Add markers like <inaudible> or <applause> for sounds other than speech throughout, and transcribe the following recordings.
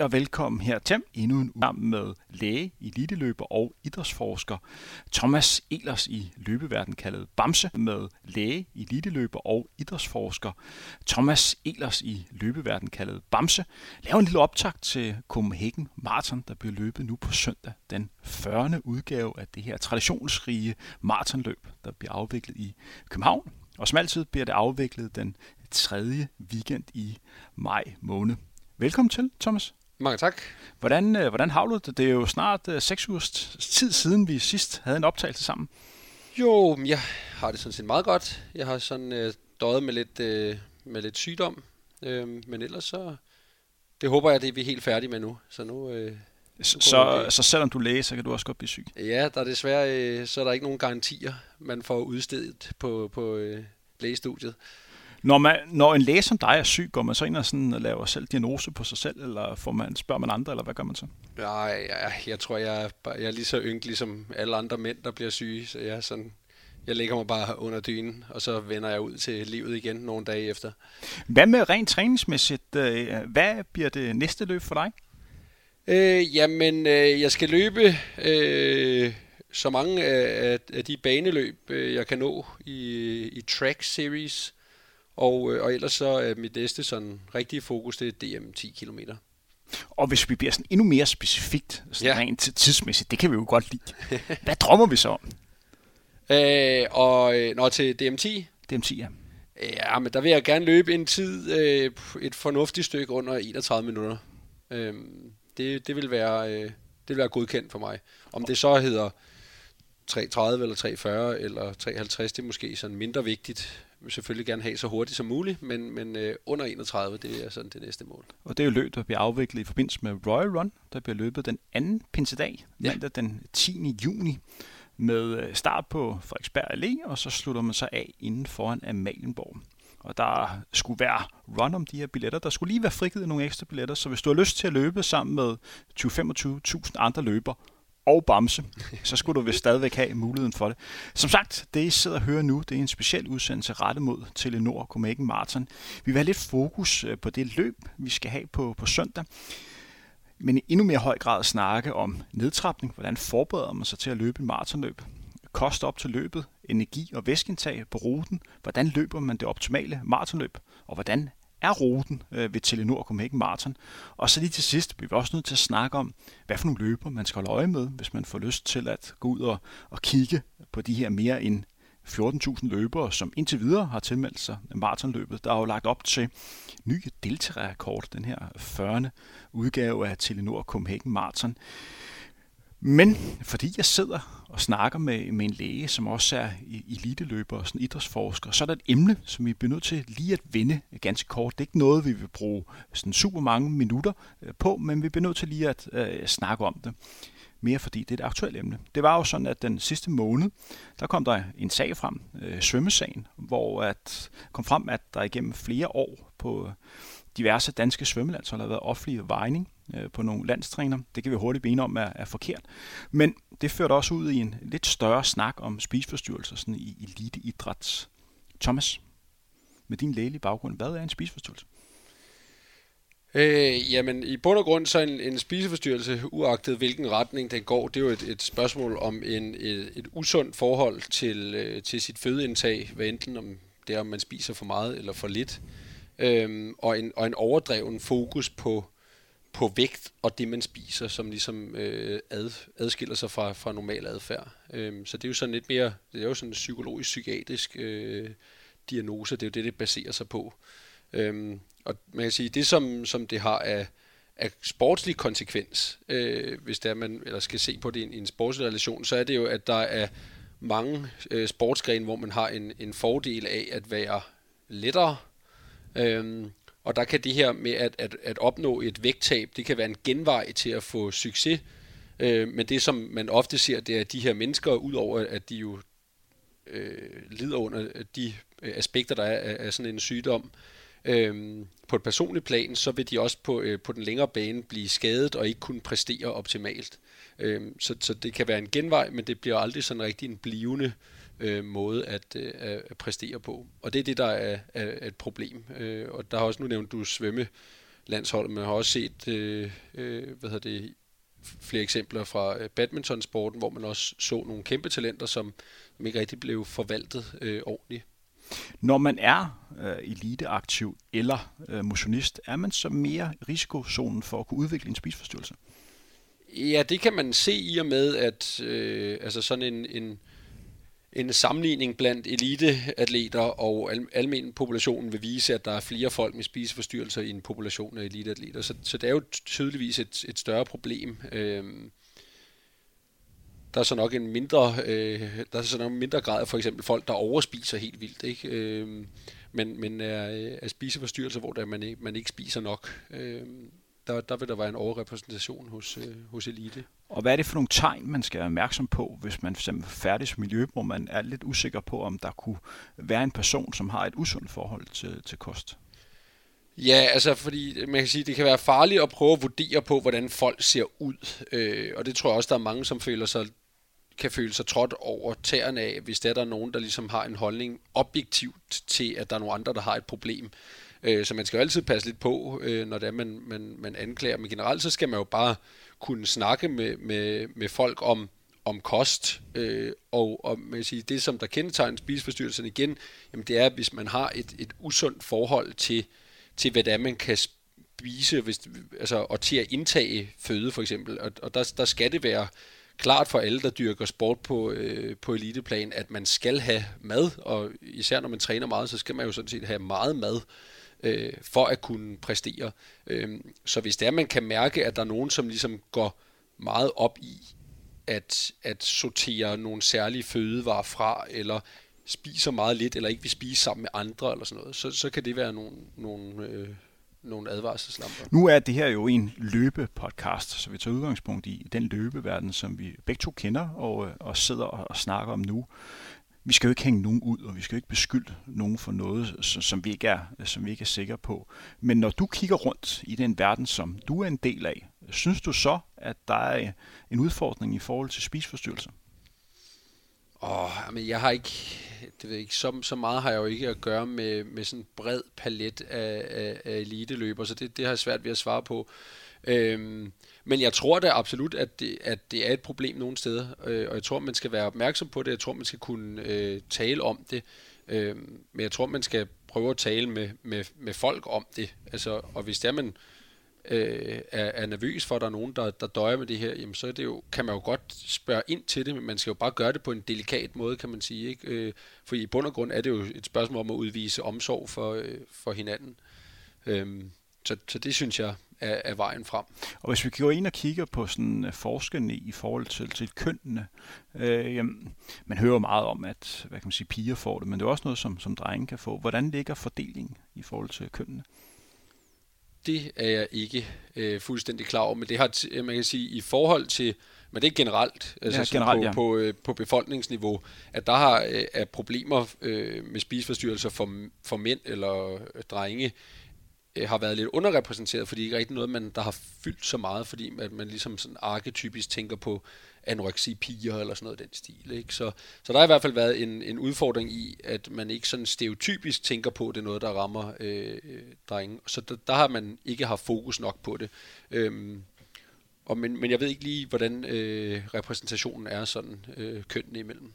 Goddag og velkommen her til endnu en uge med læge, eliteløber og idrætsforsker Thomas Elers i løbeverden kaldet Bamse med læge, eliteløber og idrætsforsker Thomas Elers i løbeverden kaldet Bamse laver en lille optag til Copenhagen Marathon, der bliver løbet nu på søndag, den 40. udgave af det her traditionsrige maratonløb, der bliver afviklet i København. Og som altid bliver det afviklet den tredje weekend i maj måned. Velkommen til, Thomas. Mange tak. Hvordan, øh, hvordan har du det? Det er jo snart øh, seks ugers tid siden, vi sidst havde en optagelse sammen. Jo, jeg har det sådan set meget godt. Jeg har sådan øh, døjet med lidt, øh, med lidt sygdom. Øh, men ellers så... Det håber jeg, det er vi helt færdige med nu. Så nu... Øh, så, så, så selvom du læser, så kan du også godt blive syg? Ja, der er desværre øh, så er der ikke nogen garantier, man får udstedet på, på øh, lægestudiet. Når, man, når en læge som dig er syg, går man så ind og, sådan og laver selv diagnose på sig selv, eller får man, spørger man andre, eller hvad gør man så? Nej, jeg, jeg tror, jeg er, jeg er lige så ynkelig som alle andre mænd, der bliver syge, så jeg er sådan, jeg lægger mig bare under dynen, og så vender jeg ud til livet igen nogle dage efter. Hvad med rent træningsmæssigt? Øh, hvad bliver det næste løb for dig? Øh, jamen, øh, jeg skal løbe øh, så mange af, af de baneløb, øh, jeg kan nå i, i track series. Og, øh, og ellers så er mit næste sådan rigtige fokus, det er DM 10 km. Og hvis vi bliver sådan endnu mere specifikt, sådan ja. rent tidsmæssigt, det kan vi jo godt lide. <laughs> Hvad drømmer vi så om? Øh, og øh, når til DM10? DM10, ja. Ja, men der vil jeg gerne løbe en tid, øh, et fornuftigt stykke under 31 minutter. Øh, det, det, vil være, øh, det vil være godkendt for mig. Om det så hedder 3.30 eller 3.40 eller 3.50, det er måske sådan mindre vigtigt. Vil selvfølgelig gerne have så hurtigt som muligt, men, men øh, under 31, det er sådan det næste mål. Og det er jo løb, der bliver afviklet i forbindelse med Royal Run, der bliver løbet den anden pinsedag, ja. mandag den 10. juni, med øh, start på Frederiksberg Allé, og så slutter man sig af inden foran Amalienborg. Og der skulle være run om de her billetter. Der skulle lige være frigivet nogle ekstra billetter, så hvis du har lyst til at løbe sammen med 20-25.000 andre løber, og Bamse, så skulle du vist stadigvæk have muligheden for det. Som sagt, det I sidder og hører nu, det er en speciel udsendelse rettet mod Telenor Copenhagen Marathon. Vi vil have lidt fokus øh, på det løb, vi skal have på, på søndag. Men i endnu mere høj grad snakke om nedtrapning. Hvordan forbereder man sig til at løbe en maratonløb? Kost op til løbet, energi og væskeindtag på ruten. Hvordan løber man det optimale maratonløb? Og hvordan er ruten øh, ved Telenor Copenhagen Marathon. Og så lige til sidst bliver vi også nødt til at snakke om, hvad for nogle løber man skal holde øje med, hvis man får lyst til at gå ud og, og kigge på de her mere end 14.000 løbere, som indtil videre har tilmeldt sig maratonløbet. Der er jo lagt op til ny deltagerrekord, den her 40. udgave af Telenor Copenhagen Marathon. Men fordi jeg sidder og snakker med, med en læge, som også er eliteløber og sådan idrætsforsker, så er der et emne, som vi bliver nødt til lige at vende ganske kort. Det er ikke noget, vi vil bruge sådan super mange minutter øh, på, men vi bliver nødt til lige at øh, snakke om det. Mere fordi det er et aktuelt emne. Det var jo sådan, at den sidste måned, der kom der en sag frem, øh, svømmesagen, hvor at kom frem, at der igennem flere år på diverse danske svømmelandshold har været offentlig vejning øh, på nogle landstræner. Det kan vi hurtigt blive om er, er forkert. Men det førte også ud i en lidt større snak om spiseforstyrrelser sådan i eliteidræt. Thomas, med din lægelige baggrund, hvad er en spiseforstyrrelse? Øh, jamen, i bund og grund så en, en spiseforstyrrelse, uagtet hvilken retning den går, det er jo et, et spørgsmål om en, et, et usundt forhold til, øh, til sit fødeindtag, hvad enten om det er, om man spiser for meget eller for lidt, øh, og, en, og en overdreven fokus på på vægt og det, man spiser, som ligesom øh, ad, adskiller sig fra, fra normal adfærd. Øhm, så det er jo sådan lidt mere, det er jo sådan en psykologisk-psykiatrisk øh, diagnose, det er jo det, det baserer sig på. Øhm, og man kan sige, det som, som det har af, af sportslig konsekvens, øh, hvis det er, man eller skal se på det i en, en sportslig relation, så er det jo, at der er mange øh, sportsgrene, hvor man har en, en fordel af at være lettere, øhm, og der kan det her med at, at, at opnå et vægttab, det kan være en genvej til at få succes. Øh, men det, som man ofte ser, det er, at de her mennesker, udover at de jo øh, lider under de øh, aspekter, der er af, af sådan en sygdom, øh, på et personligt plan, så vil de også på, øh, på den længere bane blive skadet og ikke kunne præstere optimalt. Øh, så, så det kan være en genvej, men det bliver aldrig sådan rigtig en blivende øh, øh, måde at, øh, at præstere på. Og det er det, der er, er et problem. Øh, og der har også nu nævnt, du svømme landsholdet. Man har også set øh, øh, hvad hedder det, flere eksempler fra øh, badmintonsporten, hvor man også så nogle kæmpe talenter, som, som ikke rigtig blev forvaltet øh, ordentligt. Når man er øh, eliteaktiv eller øh, motionist, er man så mere risikozonen for at kunne udvikle en spisforstyrrelse? Ja, det kan man se i og med, at øh, altså sådan en, en, en sammenligning blandt eliteatleter og al, almen populationen vil vise, at der er flere folk med spiseforstyrrelser i en population af eliteatleter. Så, så det er jo tydeligvis et, et større problem. Øhm, der er så nok en mindre, øh, der er så nok en mindre grad af for eksempel folk, der overspiser helt vildt, ikke? Øhm, men, men er, er spiseforstyrrelser, hvor der man, ikke, man ikke spiser nok. Øhm, der, der vil der være en overrepræsentation hos, øh, hos elite. Og hvad er det for nogle tegn, man skal være opmærksom på, hvis man fx færdig miljø, hvor man er lidt usikker på, om der kunne være en person, som har et usundt forhold til, til kost? Ja, altså fordi man kan sige, det kan være farligt at prøve at vurdere på, hvordan folk ser ud. Øh, og det tror jeg også, der er mange, som føler sig kan føle sig trådt over tæerne af, hvis der er der nogen, der ligesom har en holdning objektivt til, at der er nogle andre, der har et problem. Øh, så man skal jo altid passe lidt på, øh, når det er, man, man, man anklager. Men generelt så skal man jo bare kunne snakke med, med, med folk om, om kost, øh, og, og man sige, det, som der kendetegner spiseforstyrrelsen igen, jamen det er, hvis man har et, et usundt forhold til, til, hvad det er, man kan spise, hvis, altså, og til at indtage føde for eksempel. Og, og der, der skal det være klart for alle, der dyrker sport på, øh, på eliteplan, at man skal have mad, og især når man træner meget, så skal man jo sådan set have meget mad øh, for at kunne præstere. Øh, så hvis det er, man kan mærke, at der er nogen, som ligesom går meget op i at, at sortere nogle særlige fødevarer fra, eller spiser meget lidt, eller ikke vil spise sammen med andre, eller sådan noget, så, så kan det være nogle, nogle øh, nogle advarselslamper. Nu er det her jo en løbepodcast, så vi tager udgangspunkt i den løbeverden, som vi begge to kender og, øh, og sidder og snakker om nu. Vi skal jo ikke hænge nogen ud, og vi skal jo ikke beskylde nogen for noget, som vi ikke er, som vi ikke er sikre på. Men når du kigger rundt i den verden, som du er en del af, synes du så, at der er øh, en udfordring i forhold til spisforstyrrelser? Åh, men jeg har ikke, det ved ikke, så, så meget har jeg jo ikke at gøre med, med sådan en bred palet af, af, af eliteløber, så det, det har jeg svært ved at svare på. Øhm, men jeg tror da absolut, at det, at det er et problem nogle steder, øh, og jeg tror, man skal være opmærksom på det, jeg tror, man skal kunne øh, tale om det, øh, men jeg tror, man skal prøve at tale med, med, med folk om det, altså, og hvis der man øh, er, er nervøs for, at der er nogen, der, der døjer med det her, jamen så er det jo, kan man jo godt spørge ind til det, men man skal jo bare gøre det på en delikat måde, kan man sige. Ikke? Øh, for i bund og grund er det jo et spørgsmål om at udvise omsorg for, øh, for hinanden. Øh, så, så det synes jeg er, er vejen frem. Og hvis vi går ind og kigger på sådan uh, forskerne i forhold til, til kønnene, øh, jamen, man hører meget om, at hvad kan man sige, piger får det, men det er også noget, som, som drenge kan få. Hvordan ligger fordelingen i forhold til kønnene? det er jeg ikke øh, fuldstændig klar over, men det har, t- man kan sige, i forhold til, men det er generelt, altså ja, generelt, på, ja. på, øh, på befolkningsniveau, at der har øh, er problemer øh, med spiseforstyrrelser for, for mænd eller øh, drenge, øh, har været lidt underrepræsenteret, fordi det ikke rigtig noget, man, der har fyldt så meget, fordi man, man ligesom sådan arketypisk tænker på anoreksi-piger eller sådan noget den stil. Ikke? Så, så der har i hvert fald været en, en udfordring i, at man ikke sådan stereotypisk tænker på, at det er noget, der rammer øh, øh drenge. Så der, der har man ikke haft fokus nok på det. Øhm, og men, men jeg ved ikke lige, hvordan øh, repræsentationen er sådan øh, kønnene imellem.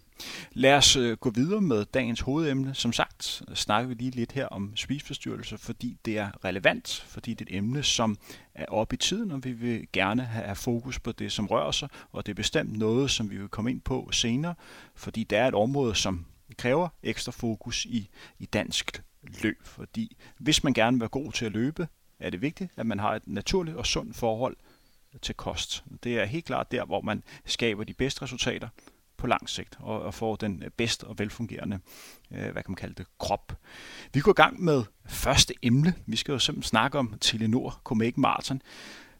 Lad os øh, gå videre med dagens hovedemne. Som sagt snakker vi lige lidt her om spiseforstyrrelser, fordi det er relevant, fordi det er et emne, som er oppe i tiden, og vi vil gerne have fokus på det, som rører sig, og det er bestemt noget, som vi vil komme ind på senere, fordi det er et område, som kræver ekstra fokus i, i dansk løb, fordi hvis man gerne vil være god til at løbe, er det vigtigt, at man har et naturligt og sundt forhold til kost. Det er helt klart der, hvor man skaber de bedste resultater på lang sigt og, og får den bedst og velfungerende, øh, hvad kan man kalde det, krop. Vi går i gang med første emne. Vi skal jo simpelthen snakke om Telenor Copenhagen Marathon.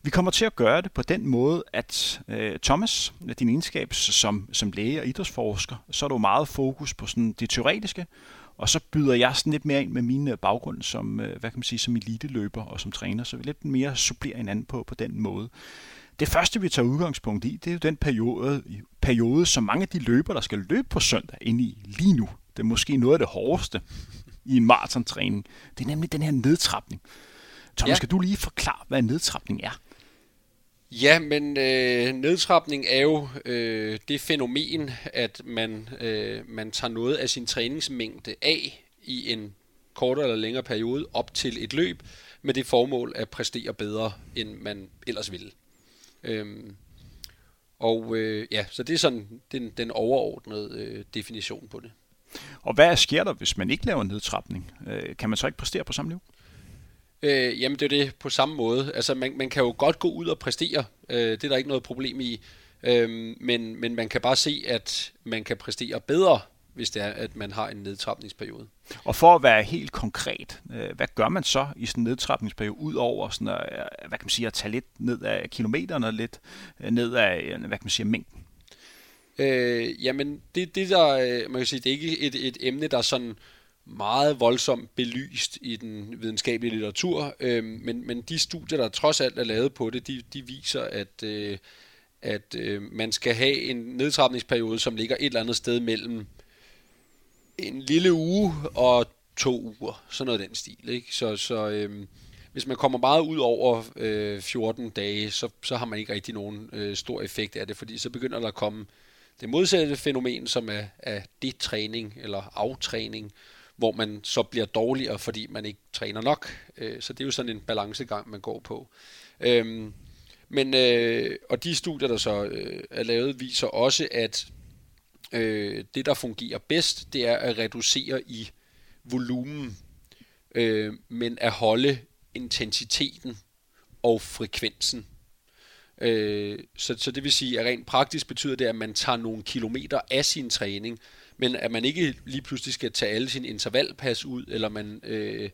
Vi kommer til at gøre det på den måde, at øh, Thomas, din egenskab som, som læge og idrætsforsker, så er du meget fokus på sådan det teoretiske, og så byder jeg sådan lidt mere ind med min øh, baggrund som, øh, hvad kan man sige, som eliteløber og som træner, så vi lidt mere supplerer hinanden på, på den måde. Det første, vi tager udgangspunkt i, det er jo den periode, periode, som mange af de løber, der skal løbe på søndag, ind i lige nu. Det er måske noget af det hårdeste i en maratontræning. Det er nemlig den her nedtrapning. Thomas, ja. skal du lige forklare, hvad en nedtrapning er? Ja, men øh, nedtrapning er jo øh, det fænomen, at man, øh, man tager noget af sin træningsmængde af i en kortere eller længere periode op til et løb, med det formål at præstere bedre, end man ellers ville. Øhm, og øh, ja, så det er sådan den, den overordnede øh, definition på det. Og hvad sker der, hvis man ikke laver en nedtrapning? Øh, kan man så ikke præstere på samme niveau? Øh, jamen det er det på samme måde. Altså man, man kan jo godt gå ud og præstere. Øh, det er der ikke noget problem i. Øh, men, men man kan bare se, at man kan præstere bedre, hvis det er, at man har en nedtrapningsperiode. Og for at være helt konkret, øh, hvad gør man så i sådan en nedtrapningsperiode, ud over sådan at, øh, hvad kan man sige, at tage lidt ned af kilometerne lidt øh, ned af, hvad kan man sige, mængden? Øh, jamen, det, det der, man kan sige, det er ikke et, et emne, der er sådan meget voldsomt belyst i den videnskabelige litteratur, øh, men, men de studier, der trods alt er lavet på det, de, de viser, at, øh, at øh, man skal have en nedtrapningsperiode, som ligger et eller andet sted mellem en lille uge og to uger, sådan noget den stil. Ikke? Så, så øh, hvis man kommer meget ud over øh, 14 dage, så, så har man ikke rigtig nogen øh, stor effekt af det, fordi så begynder der at komme det modsatte fænomen, som er, er detræning eller aftræning, hvor man så bliver dårligere, fordi man ikke træner nok. Øh, så det er jo sådan en balancegang, man går på. Øhm, men, øh, og de studier, der så øh, er lavet, viser også, at øh, det, der fungerer bedst, det er at reducere i volumen, øh, men at holde intensiteten og frekvensen. Øh, så, så det vil sige, at rent praktisk betyder det, at man tager nogle kilometer af sin træning, men at man ikke lige pludselig skal tage alle sine intervallpas ud, eller man øh,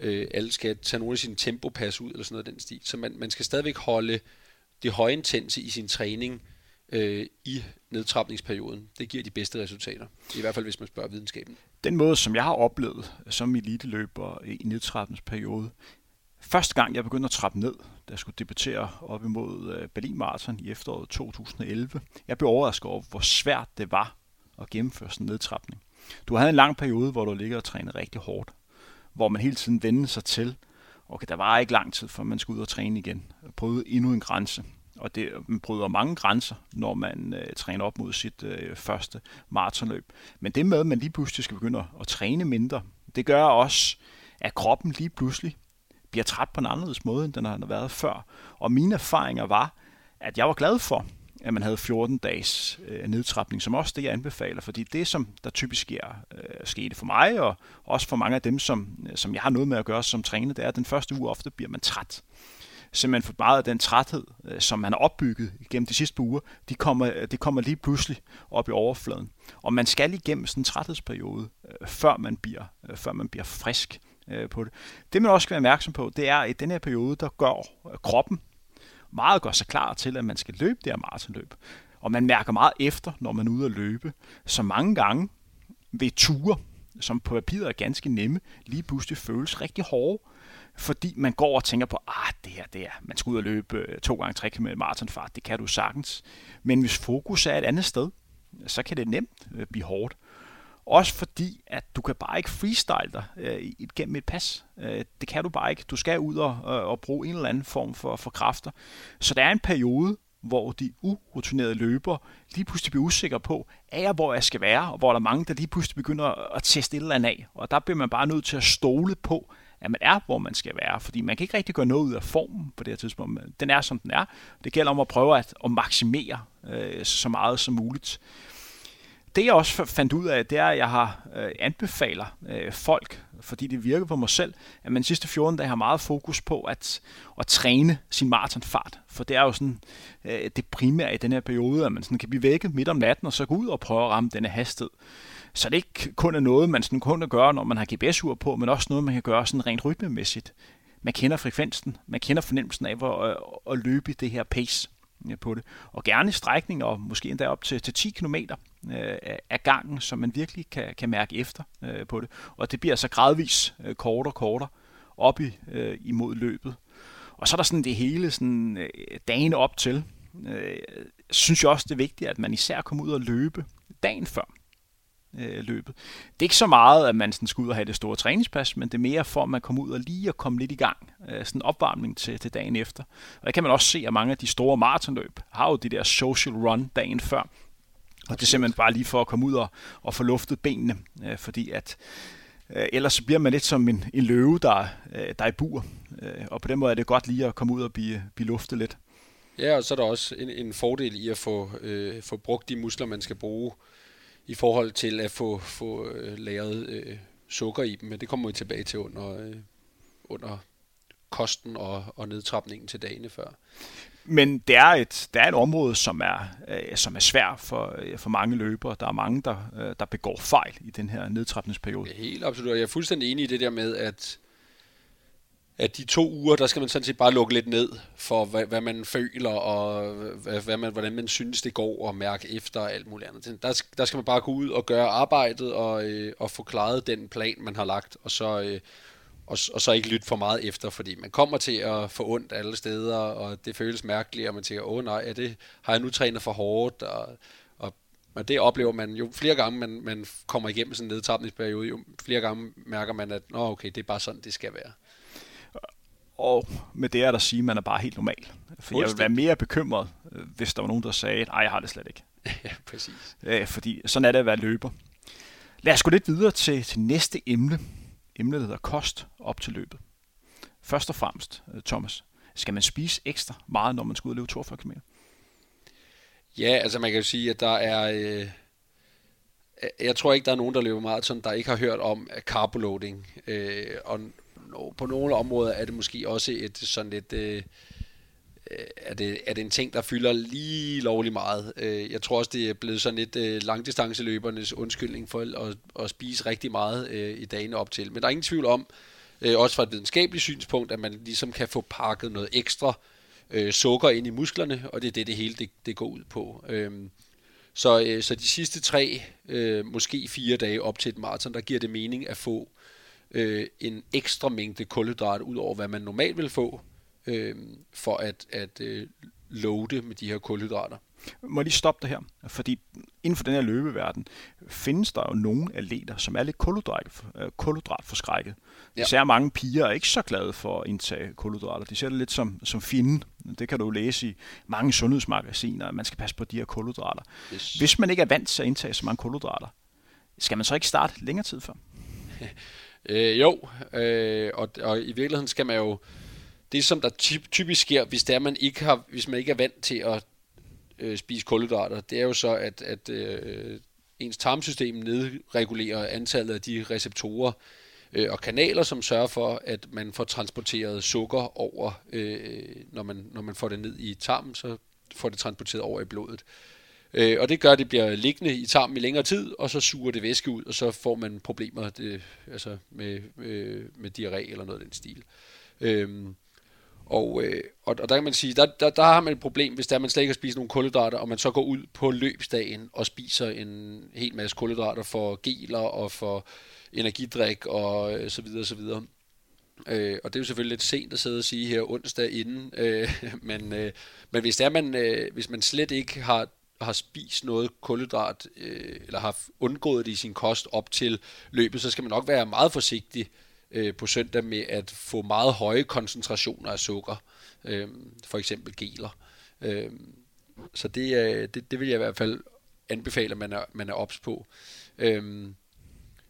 øh, alle skal tage nogle af sine tempopas ud, eller sådan noget af den stil. Så man, man skal stadigvæk holde det højintense i sin træning øh, i nedtrapningsperioden. Det giver de bedste resultater, i hvert fald hvis man spørger videnskaben. Den måde, som jeg har oplevet som eliteløber i nedtrapningsperiode, første gang jeg begyndte at trappe ned, da jeg skulle debattere op imod øh, Berlin Marathon i efteråret 2011, jeg blev overrasket over, hvor svært det var at gennemføre sådan en nedtrapning. Du havde en lang periode, hvor du ligger og træner rigtig hårdt, hvor man hele tiden vendte sig til, okay, der var ikke lang tid, før man skulle ud og træne igen, prøvede endnu en grænse. Og det, man bryder mange grænser, når man øh, træner op mod sit øh, første maratonløb. Men det med, at man lige pludselig skal begynde at træne mindre, det gør også, at kroppen lige pludselig bliver træt på en anderledes måde, end den har været før. Og mine erfaringer var, at jeg var glad for, at man havde 14 dages øh, nedtrapning, som også det, jeg anbefaler, fordi det, som der typisk sker, øh, skete for mig, og også for mange af dem, som, øh, som jeg har noget med at gøre som træner, det er, at den første uge ofte bliver man træt. Simpelthen for meget af den træthed, øh, som man har opbygget gennem de sidste uger, de kommer, øh, de kommer lige pludselig op i overfladen. Og man skal igennem sådan en træthedsperiode, øh, før, man bliver, øh, før man bliver frisk øh, på det. Det man også skal være opmærksom på, det er, at i den her periode, der går øh, kroppen meget gør sig klar til, at man skal løbe det her maratonløb. Og man mærker meget efter, når man er ude at løbe. Så mange gange ved ture, som på papiret er ganske nemme, lige pludselig føles rigtig hårde, fordi man går og tænker på, ah, det her, det er, man skal ud og løbe øh, 2 gange 3 km maratonfart, det kan du sagtens. Men hvis fokus er et andet sted, så kan det nemt øh, blive hårdt. Også fordi, at du kan bare ikke freestyle dig øh, gennem et pas. Øh, det kan du bare ikke. Du skal ud og, øh, og bruge en eller anden form for, for kræfter. Så der er en periode, hvor de urutinerede løbere lige pludselig bliver usikre på, er jeg, hvor jeg skal være, og hvor der er mange, der lige pludselig begynder at teste et eller andet af. Og der bliver man bare nødt til at stole på, at man er, hvor man skal være, fordi man kan ikke rigtig gøre noget ud af formen på det her tidspunkt. Den er, som den er. Det gælder om at prøve at, at maksimere øh, så meget som muligt det jeg også fandt ud af, det er, at jeg har øh, anbefaler øh, folk, fordi det virker på mig selv, at man de sidste 14 dage har meget fokus på at, at træne sin maratonfart. For det er jo sådan øh, det primære i den her periode, at man sådan kan blive vækket midt om natten, og så gå ud og prøve at ramme denne hastighed. Så det ikke kun er noget, man sådan kun kan gøre, når man har GPS-ur på, men også noget, man kan gøre sådan rent rytmemæssigt. Man kender frekvensen, man kender fornemmelsen af hvor, at, at løbe i det her pace Øh, på det. Og gerne strækninger, og måske endda op til, til 10 km øh, af gangen, som man virkelig kan, kan mærke efter øh, på det. Og det bliver så gradvis øh, kortere og kortere op i, øh, imod løbet. Og så er der sådan det hele sådan, øh, dagen op til. Øh, synes jeg også, det er vigtigt, at man især kommer ud og løbe dagen før øh, løbet. Det er ikke så meget, at man sådan skal ud og have det store træningspas, men det er mere for, at man kommer ud og lige at komme lidt i gang. Øh, sådan en opvarmning til, til dagen efter. Og der kan man også se, at mange af de store maratonløb har jo de der social run dagen før. Og det er simpelthen bare lige for at komme ud og, og få luftet benene, øh, fordi at øh, ellers bliver man lidt som en, en løve, der, øh, der er i bur. Øh, og på den måde er det godt lige at komme ud og blive, blive luftet lidt. Ja, og så er der også en, en fordel i at få, øh, få brugt de muskler, man skal bruge i forhold til at få, få øh, lavet øh, sukker i dem. Men det kommer vi tilbage til under, øh, under kosten og, og nedtrapningen til dagene før. Men det er et, det er et område, som er, øh, som er svært for, øh, for mange løbere. Der er mange, der, øh, der begår fejl i den her nedtrapningsperiode. Helt absolut. Jeg er fuldstændig enig i det der med, at at de to uger, der skal man sådan set bare lukke lidt ned for, hvad, hvad man føler, og hvad, hvad man, hvordan man synes, det går, og mærke efter og alt muligt andet. Der, der skal man bare gå ud og gøre arbejdet, og, øh, og få klaret den plan, man har lagt, og så, øh, og, og så ikke lytte for meget efter, fordi man kommer til at få ondt alle steder, og det føles mærkeligt, og man tænker, åh nej, er det, har jeg nu trænet for hårdt, og, og men det oplever man jo flere gange, man, man kommer igennem sådan en nedtapningsperiode, jo flere gange mærker man, at Nå, okay, det er bare sådan, det skal være. Og med det er der at sige, at man er bare helt normal. For jeg ville være mere bekymret, øh, hvis der var nogen, der sagde, nej, jeg har det slet ikke. <laughs> ja, præcis. Øh, fordi sådan er det at være løber. Lad os gå lidt videre til, til næste emne. Emnet, der hedder kost op til løbet. Først og fremmest, øh, Thomas, skal man spise ekstra meget, når man skal ud og løbe 42 km? Ja, altså man kan jo sige, at der er... Øh, jeg tror ikke, der er nogen, der løber maraton, der ikke har hørt om carboloading. Øh, og på nogle områder er det måske også et sådan lidt... Øh, øh, er det, er det en ting, der fylder lige lovlig meget. Øh, jeg tror også, det er blevet sådan lidt øh, langdistanceløbernes undskyldning for at, at spise rigtig meget øh, i dagene op til. Men der er ingen tvivl om, øh, også fra et videnskabeligt synspunkt, at man ligesom kan få pakket noget ekstra øh, sukker ind i musklerne, og det er det, det hele det, det går ud på. Øh, så, øh, så de sidste tre, øh, måske fire dage op til et maraton, der giver det mening at få øh, en ekstra mængde kulhydrat ud over, hvad man normalt vil få, øh, for at, at øh, loade med de her kulhydrater. Må jeg lige stoppe det her? Fordi inden for den her løbeverden findes der jo nogle atleter, som er lidt kulhydrat, øh, kulhydratforskrækket. Ja. Især mange piger er ikke så glade for at indtage kulhydrater. De ser det lidt som, som fjenden. Det kan du læse i mange sundhedsmagasiner, at man skal passe på de her kulhydrater. Yes. Hvis man ikke er vant til at indtage så mange kulhydrater, skal man så ikke starte længere tid før? <laughs> Øh, jo, øh, og, og i virkeligheden skal man jo... Det, som der typisk sker, hvis, det er, man ikke har, hvis man ikke er vant til at øh, spise kulhydrater, det er jo så, at, at øh, ens tarmsystem nedregulerer antallet af de receptorer øh, og kanaler, som sørger for, at man får transporteret sukker over, øh, når, man, når man får det ned i tarmen, så får det transporteret over i blodet. Øh, Øh, og det gør, at det bliver liggende i tarmen i længere tid, og så suger det væske ud, og så får man problemer det, altså med, med, med diarré eller noget af den stil. Øh, og, øh, og, og der kan man sige, der, der, der har man et problem, hvis der man slet ikke har spist nogle kulhydrater, og man så går ud på løbsdagen og spiser en hel masse kulhydrater for geler og for energidrik og øh, så videre, så videre. Øh, og det er jo selvfølgelig lidt sent at sidde og sige her onsdag inden, øh, <laughs> men, øh, men hvis, det er man, øh, hvis man slet ikke har har spist noget kulhydrat, øh, eller har undgået det i sin kost op til løbet, så skal man nok være meget forsigtig øh, på søndag med at få meget høje koncentrationer af sukker, øh, for eksempel geler. Øh, så det, øh, det, det vil jeg i hvert fald anbefale, at man er, man er ops på. Øh,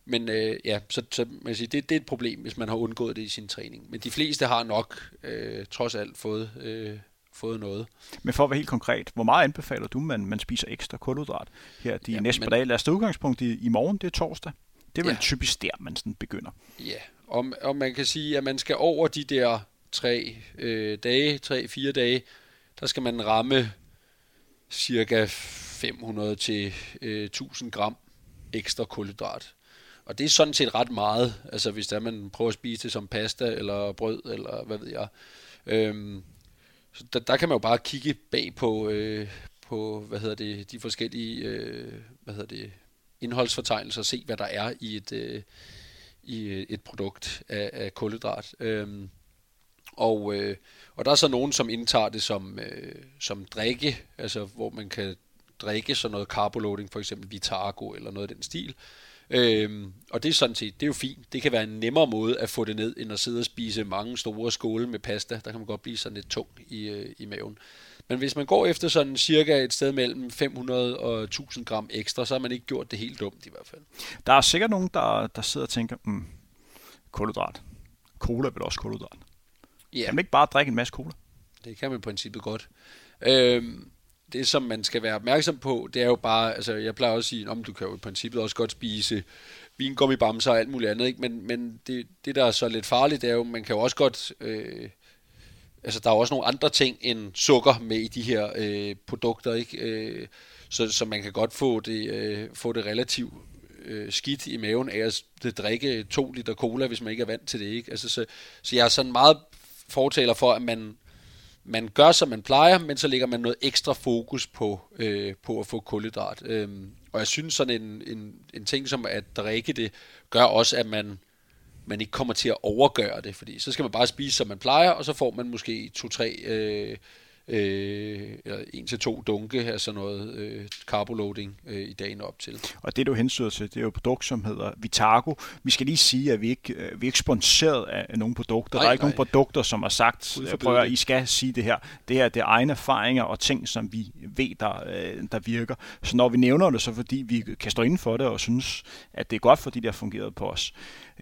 men øh, ja, så, så man siger, det, det er et problem, hvis man har undgået det i sin træning. Men de fleste har nok øh, trods alt fået øh, fået noget. Men for at være helt konkret, hvor meget anbefaler du, man, man spiser ekstra kulhydrat her de ja, næste par dage? Lad os tage udgangspunkt i, i morgen, det er torsdag. Det er vel ja. typisk der, man sådan begynder. Ja, og, og man kan sige, at man skal over de der tre øh, dage, tre, fire dage, der skal man ramme cirka 500 til øh, 1000 gram ekstra kulhydrat. Og det er sådan set ret meget, altså hvis der man prøver at spise det som pasta eller brød, eller hvad ved jeg. Øhm, så der, der kan man jo bare kigge bag på, øh, på hvad hedder det, de forskellige øh, hvad hedder det, indholdsfortegnelser og se, hvad der er i et, øh, i øh, et produkt af, af kulhydrat. Øhm, og, øh, og der er så nogen, som indtager det som, øh, som drikke, altså hvor man kan drikke, sådan noget carboloading, for eksempel Vitargo eller noget af den stil. Øhm, og det er sådan set, det er jo fint. Det kan være en nemmere måde at få det ned, end at sidde og spise mange store skåle med pasta. Der kan man godt blive sådan lidt tung i, øh, i maven. Men hvis man går efter sådan cirka et sted mellem 500 og 1000 gram ekstra, så har man ikke gjort det helt dumt i hvert fald. Der er sikkert nogen, der, der sidder og tænker, mm, kulhydrat. Cola er vel også kulhydrat. Ja. Kan man ikke bare drikke en masse cola? Det kan man i princippet godt. Øhm, det, som man skal være opmærksom på, det er jo bare, altså jeg plejer også at sige, om du kan jo i princippet også godt spise vingummibamser og alt muligt andet, ikke? men, men det, det, der er så lidt farligt, det er jo, man kan jo også godt, øh, altså der er også nogle andre ting end sukker med i de her øh, produkter, ikke? Øh, så, så man kan godt få det, øh, få det relativt øh, skidt i maven af at drikke to liter cola, hvis man ikke er vant til det. Ikke? Altså, så, så jeg er sådan meget fortaler for, at man, man gør, som man plejer, men så lægger man noget ekstra fokus på, øh, på at få kulhydrat. Øhm, og jeg synes sådan en, en, en ting som at drikke det, gør også, at man, man ikke kommer til at overgøre det, fordi så skal man bare spise, som man plejer, og så får man måske to-tre øh, øh, en til to dunke af sådan noget øh, carboloading øh, i dagen op til. Og det du hensyder til, det er jo et produkt, som hedder Vitago. Vi skal lige sige, at vi ikke øh, vi er ikke sponsoreret af nogle produkter. Nej, der er ikke nej. nogen produkter, som har sagt, prøv at I skal sige det her. Det her det er egne erfaringer og ting, som vi ved, der, øh, der virker. Så når vi nævner det, så fordi vi kan stå inden for det og synes, at det er godt, fordi det har fungeret på os.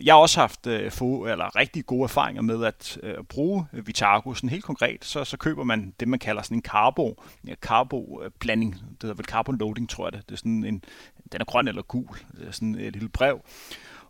Jeg har også haft øh, få, eller rigtig gode erfaringer med at øh, bruge øh, Vitargo. Sådan helt konkret, så, så køber man det, man kalder sådan en carbo, ja, carbo øh, blanding. Det hedder vel carbon loading, tror jeg det. Det er sådan en, den er grøn eller gul. Det er sådan et lille brev.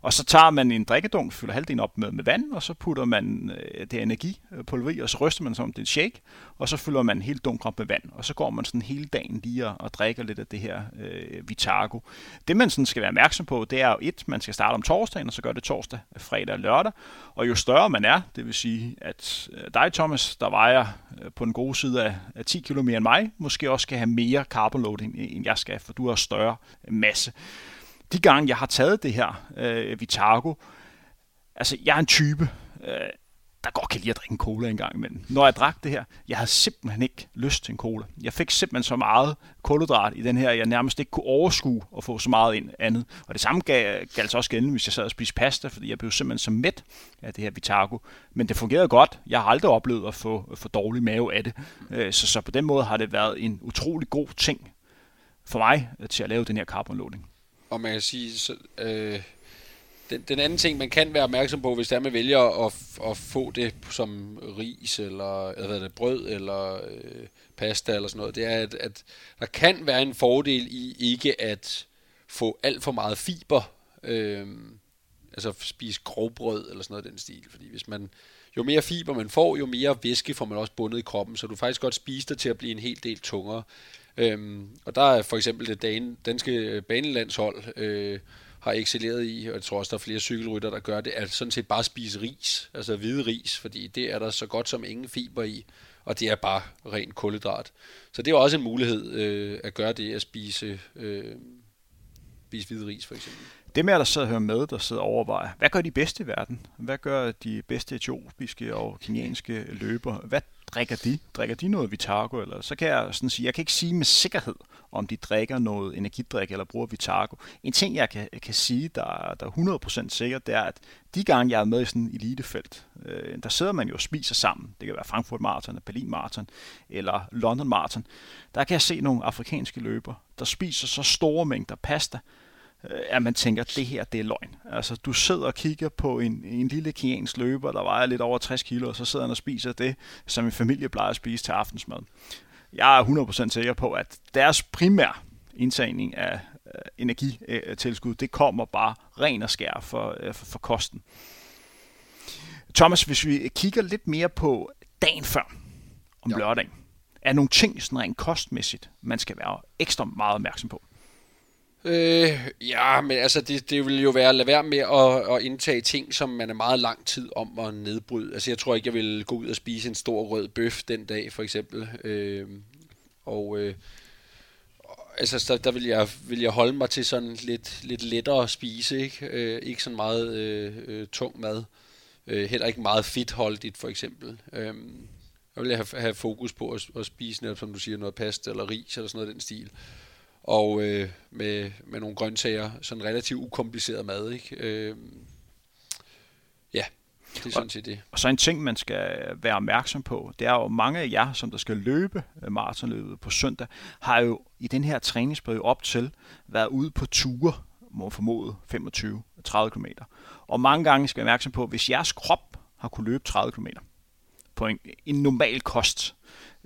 Og så tager man en drikkedunk, fylder halvdelen op med, med vand, og så putter man øh, det energipulver i, og så ryster man som det er shake, og så fylder man helt dunk op med vand, og så går man sådan hele dagen lige og, og drikker lidt af det her øh, Vitargo. Det man sådan skal være opmærksom på, det er jo et, man skal starte om torsdagen, og så gør det torsdag, fredag og lørdag, og jo større man er, det vil sige, at øh, dig Thomas, der vejer øh, på den gode side af, af 10 km mere end mig, måske også skal have mere carbon loading, end jeg skal, for du har større masse de gange, jeg har taget det her øh, Vitago, altså jeg er en type, øh, der godt kan lide at drikke en cola en gang imellem. Når jeg drak det her, jeg havde simpelthen ikke lyst til en cola. Jeg fik simpelthen så meget kulhydrat i den her, jeg nærmest ikke kunne overskue at få så meget ind andet. Og det samme gav, gav altså også gældende, hvis jeg sad og spiste pasta, fordi jeg blev simpelthen så mæt af det her Vitago. Men det fungerede godt. Jeg har aldrig oplevet at få for dårlig mave af det. Øh, så, så på den måde har det været en utrolig god ting for mig øh, til at lave den her carbon loading. Og man kan sige, så, øh, den, den anden ting, man kan være opmærksom på, hvis der man vælger at, at få det som ris, eller eller hvad det, brød, eller øh, pasta, eller sådan noget, det er, at, at der kan være en fordel i ikke at få alt for meget fiber, øh, altså spise grovbrød, eller sådan noget den stil. Fordi hvis man, jo mere fiber man får, jo mere væske får man også bundet i kroppen, så du faktisk godt spise dig til at blive en hel del tungere. Øhm, og der er for eksempel det dan, danske øh, banelandshold øh, har excelleret i, og jeg tror også, der er flere cykelrytter, der gør det, at sådan set bare spise ris, altså hvide ris, fordi det er der så godt som ingen fiber i, og det er bare ren kulhydrat. Så det er også en mulighed øh, at gøre det, at spise, øh, spise hvide ris for eksempel. Det med, at der sidder her med, der sidder og overvejer, hvad gør de bedste i verden? Hvad gør de bedste etiopiske og kenyanske løber? Hvad drikker de? Drikker de noget Vitargo? Eller så kan jeg sådan sige, jeg kan ikke sige med sikkerhed, om de drikker noget energidrik eller bruger Vitargo. En ting, jeg kan, kan sige, der, der er 100% sikkert, det er, at de gange, jeg er med i sådan en elitefelt, øh, der sidder man jo og spiser sammen. Det kan være Frankfurt Marathon, Berlin Marathon eller London Marathon. Der kan jeg se nogle afrikanske løber, der spiser så store mængder pasta, at man tænker, at det her, det er løgn. Altså, du sidder og kigger på en, en lille kenyansk løber, der vejer lidt over 60 kilo, og så sidder han og spiser det, som en familie plejer at spise til aftensmad. Jeg er 100% sikker på, at deres primær indtagning af øh, energitilskud, det kommer bare ren og skær for, øh, for, for kosten. Thomas, hvis vi kigger lidt mere på dagen før, om ja. lørdagen, er nogle ting sådan rent kostmæssigt, man skal være ekstra meget opmærksom på? Øh, ja, men altså, det, det vil jo være at lade være med at, at indtage ting, som man er meget lang tid om at nedbryde. Altså, jeg tror ikke, jeg vil gå ud og spise en stor rød bøf den dag, for eksempel. Øh, og øh, altså, der, der vil, jeg, vil jeg holde mig til sådan lidt, lidt lettere at spise, ikke? Øh, ikke sådan meget øh, øh, tung mad. Øh, heller ikke meget fedtholdigt, for eksempel. Øh, jeg vil have, have fokus på at, at spise, netop, som du siger, noget pasta eller ris eller sådan noget den stil og øh, med, med nogle grøntsager, sådan relativt ukompliceret mad. Ikke? Øh, ja, det er sådan set det. Og så en ting, man skal være opmærksom på, det er jo mange af jer, som der skal løbe øh, maratonløbet på søndag, har jo i den her træningsperiode op til været ude på ture, må formode 25-30 km. Og mange gange skal være opmærksom på, hvis jeres krop har kunne løbe 30 km på en, en normal kost,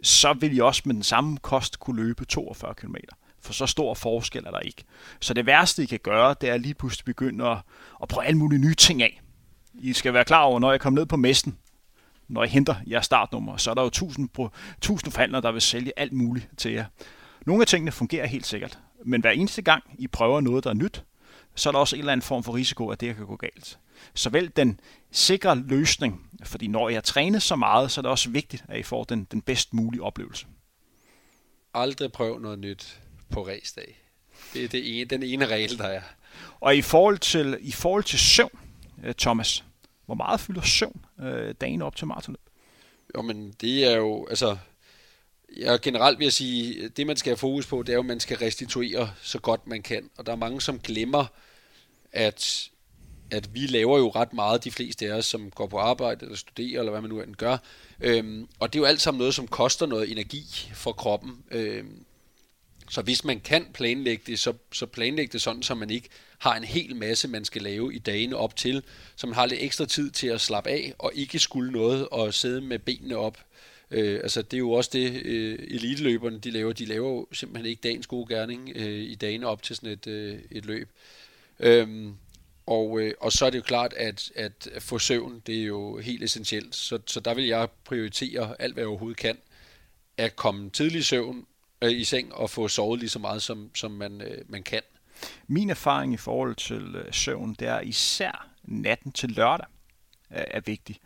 så vil I også med den samme kost kunne løbe 42 km. For så stor forskel er der ikke. Så det værste, I kan gøre, det er lige pludselig begynde at, at prøve alle mulige nye ting af. I skal være klar over, når jeg kommer ned på messen, når jeg henter jeres startnummer, så er der jo tusind, tusind forhandlere, der vil sælge alt muligt til jer. Nogle af tingene fungerer helt sikkert, men hver eneste gang I prøver noget, der er nyt, så er der også en eller anden form for risiko, at det kan gå galt. Så vel den sikre løsning, fordi når jeg træner så meget, så er det også vigtigt, at I får den, den bedst mulige oplevelse. Aldrig prøv noget nyt på racedag. Det er det ene, den ene regel, der er. Og i forhold til, i forhold til søvn, øh, Thomas, hvor meget fylder søvn øh, dagen op til maratonløb? Jo, men det er jo, altså, jeg generelt vil jeg sige, det man skal have fokus på, det er jo, at man skal restituere så godt man kan. Og der er mange, som glemmer, at, at vi laver jo ret meget, de fleste af os, som går på arbejde eller studerer, eller hvad man nu end gør. Øhm, og det er jo alt sammen noget, som koster noget energi for kroppen. Øhm, så hvis man kan planlægge det, så, så planlæg det sådan, så man ikke har en hel masse, man skal lave i dagene op til, så man har lidt ekstra tid til at slappe af, og ikke skulle noget og sidde med benene op. Øh, altså det er jo også det, øh, eliteløberne de laver. De laver jo simpelthen ikke dagens gode gerning øh, i dagene op til sådan et, øh, et løb. Øhm, og, øh, og så er det jo klart, at, at få søvn, det er jo helt essentielt. Så, så der vil jeg prioritere alt, hvad jeg overhovedet kan. At komme tidlig i søvn, øh, i seng og få sovet lige så meget, som, som man, øh, man kan. Min erfaring i forhold til øh, søvn, det er især natten til lørdag øh, er vigtig.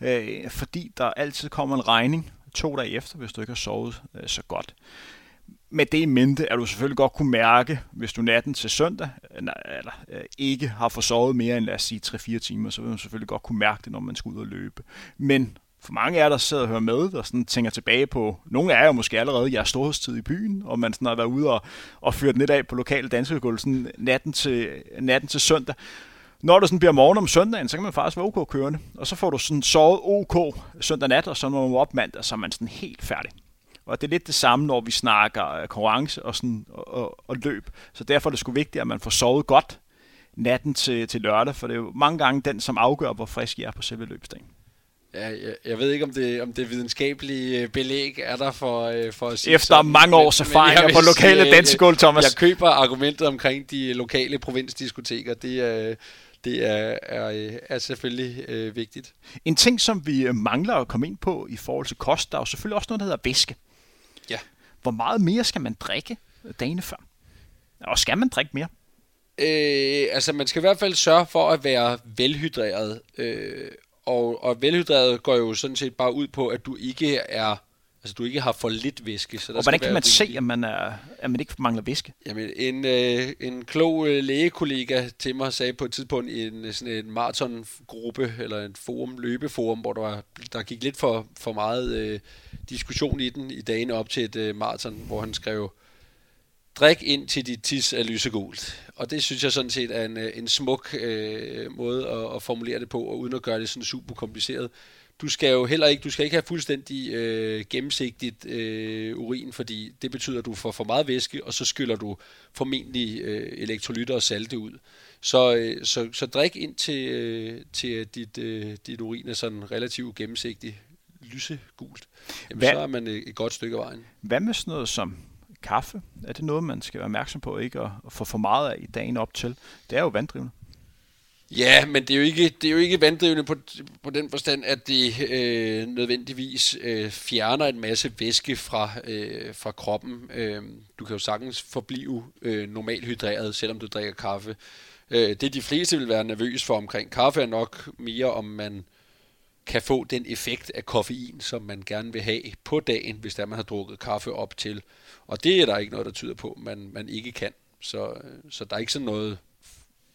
Øh, fordi der altid kommer en regning to dage efter, hvis du ikke har sovet øh, så godt. Med det i mente, at du selvfølgelig godt kunne mærke, hvis du natten til søndag øh, eller, øh, ikke har fået sovet mere end lad os sige 3-4 timer, så vil du selvfølgelig godt kunne mærke det, når man skal ud og løbe. Men for mange af jer, der sidder og hører med, der sådan tænker tilbage på, nogle af jer måske allerede jeres storhedstid i byen, og man sådan har været ude og, og fyrt lidt af på lokale dansegulv sådan natten til, natten til søndag. Når det sådan bliver morgen om søndagen, så kan man faktisk være ok kørende, og så får du sådan sovet ok søndag nat, og så når man op mandag, så er man sådan helt færdig. Og det er lidt det samme, når vi snakker øh, konkurrence og, sådan, og, og, og løb. Så derfor er det sgu vigtigt, at man får sovet godt natten til, til lørdag, for det er jo mange gange den, som afgør, hvor frisk I er på selve løbsdagen. Ja, jeg, jeg ved ikke, om det, om det videnskabelige øh, belæg er der for, øh, for at sige Efter sådan, mange års erfaringer på lokale øh, dansegulv, Thomas. Jeg køber argumentet omkring de lokale provinsdiskoteker. Det er, det er, er, er selvfølgelig øh, vigtigt. En ting, som vi mangler at komme ind på i forhold til kost, der er jo selvfølgelig også noget, der hedder væske. Ja. Hvor meget mere skal man drikke dagene før? Og skal man drikke mere? Øh, altså, man skal i hvert fald sørge for at være velhydreret. Øh, og, og velhydreret går jo sådan set bare ud på, at du ikke er Altså, du ikke har for lidt væske. Så der og hvordan kan man se, at man, er, at man ikke mangler væske? Jamen, en, øh, en klog øh, lægekollega til mig sagde på et tidspunkt i en, sådan en maratongruppe, eller en forum, løbeforum, hvor der, var, der gik lidt for, for meget øh, diskussion i den i dagene op til et øh, maraton, hvor han skrev, drik ind til dit tis er lysegult. Og det synes jeg sådan set er en, øh, en smuk øh, måde at, at formulere det på, og uden at gøre det sådan super kompliceret du skal jo heller ikke, du skal ikke have fuldstændig øh, gennemsigtigt øh, urin, fordi det betyder, at du får for meget væske, og så skyller du formentlig øh, elektrolytter og salte ud. Så, øh, så, så drik ind til, øh, til dit, øh, dit urin er sådan relativt gennemsigtigt lysegult. Jamen, Hvad, så er man et, et godt stykke af vejen. Hvad med sådan noget som kaffe? Er det noget, man skal være opmærksom på ikke at få for meget af i dagen op til? Det er jo vanddrivende. Ja, men det er jo ikke, det er jo ikke vanddrivende på, på den forstand, at det øh, nødvendigvis øh, fjerner en masse væske fra, øh, fra kroppen. Øh, du kan jo sagtens forblive øh, normalt hydreret, selvom du drikker kaffe. Øh, det de fleste vil være nervøs for omkring kaffe er nok mere, om man kan få den effekt af koffein, som man gerne vil have på dagen, hvis der man har drukket kaffe op til. Og det er der ikke noget, der tyder på, man, man ikke kan. Så, øh, så der er ikke sådan noget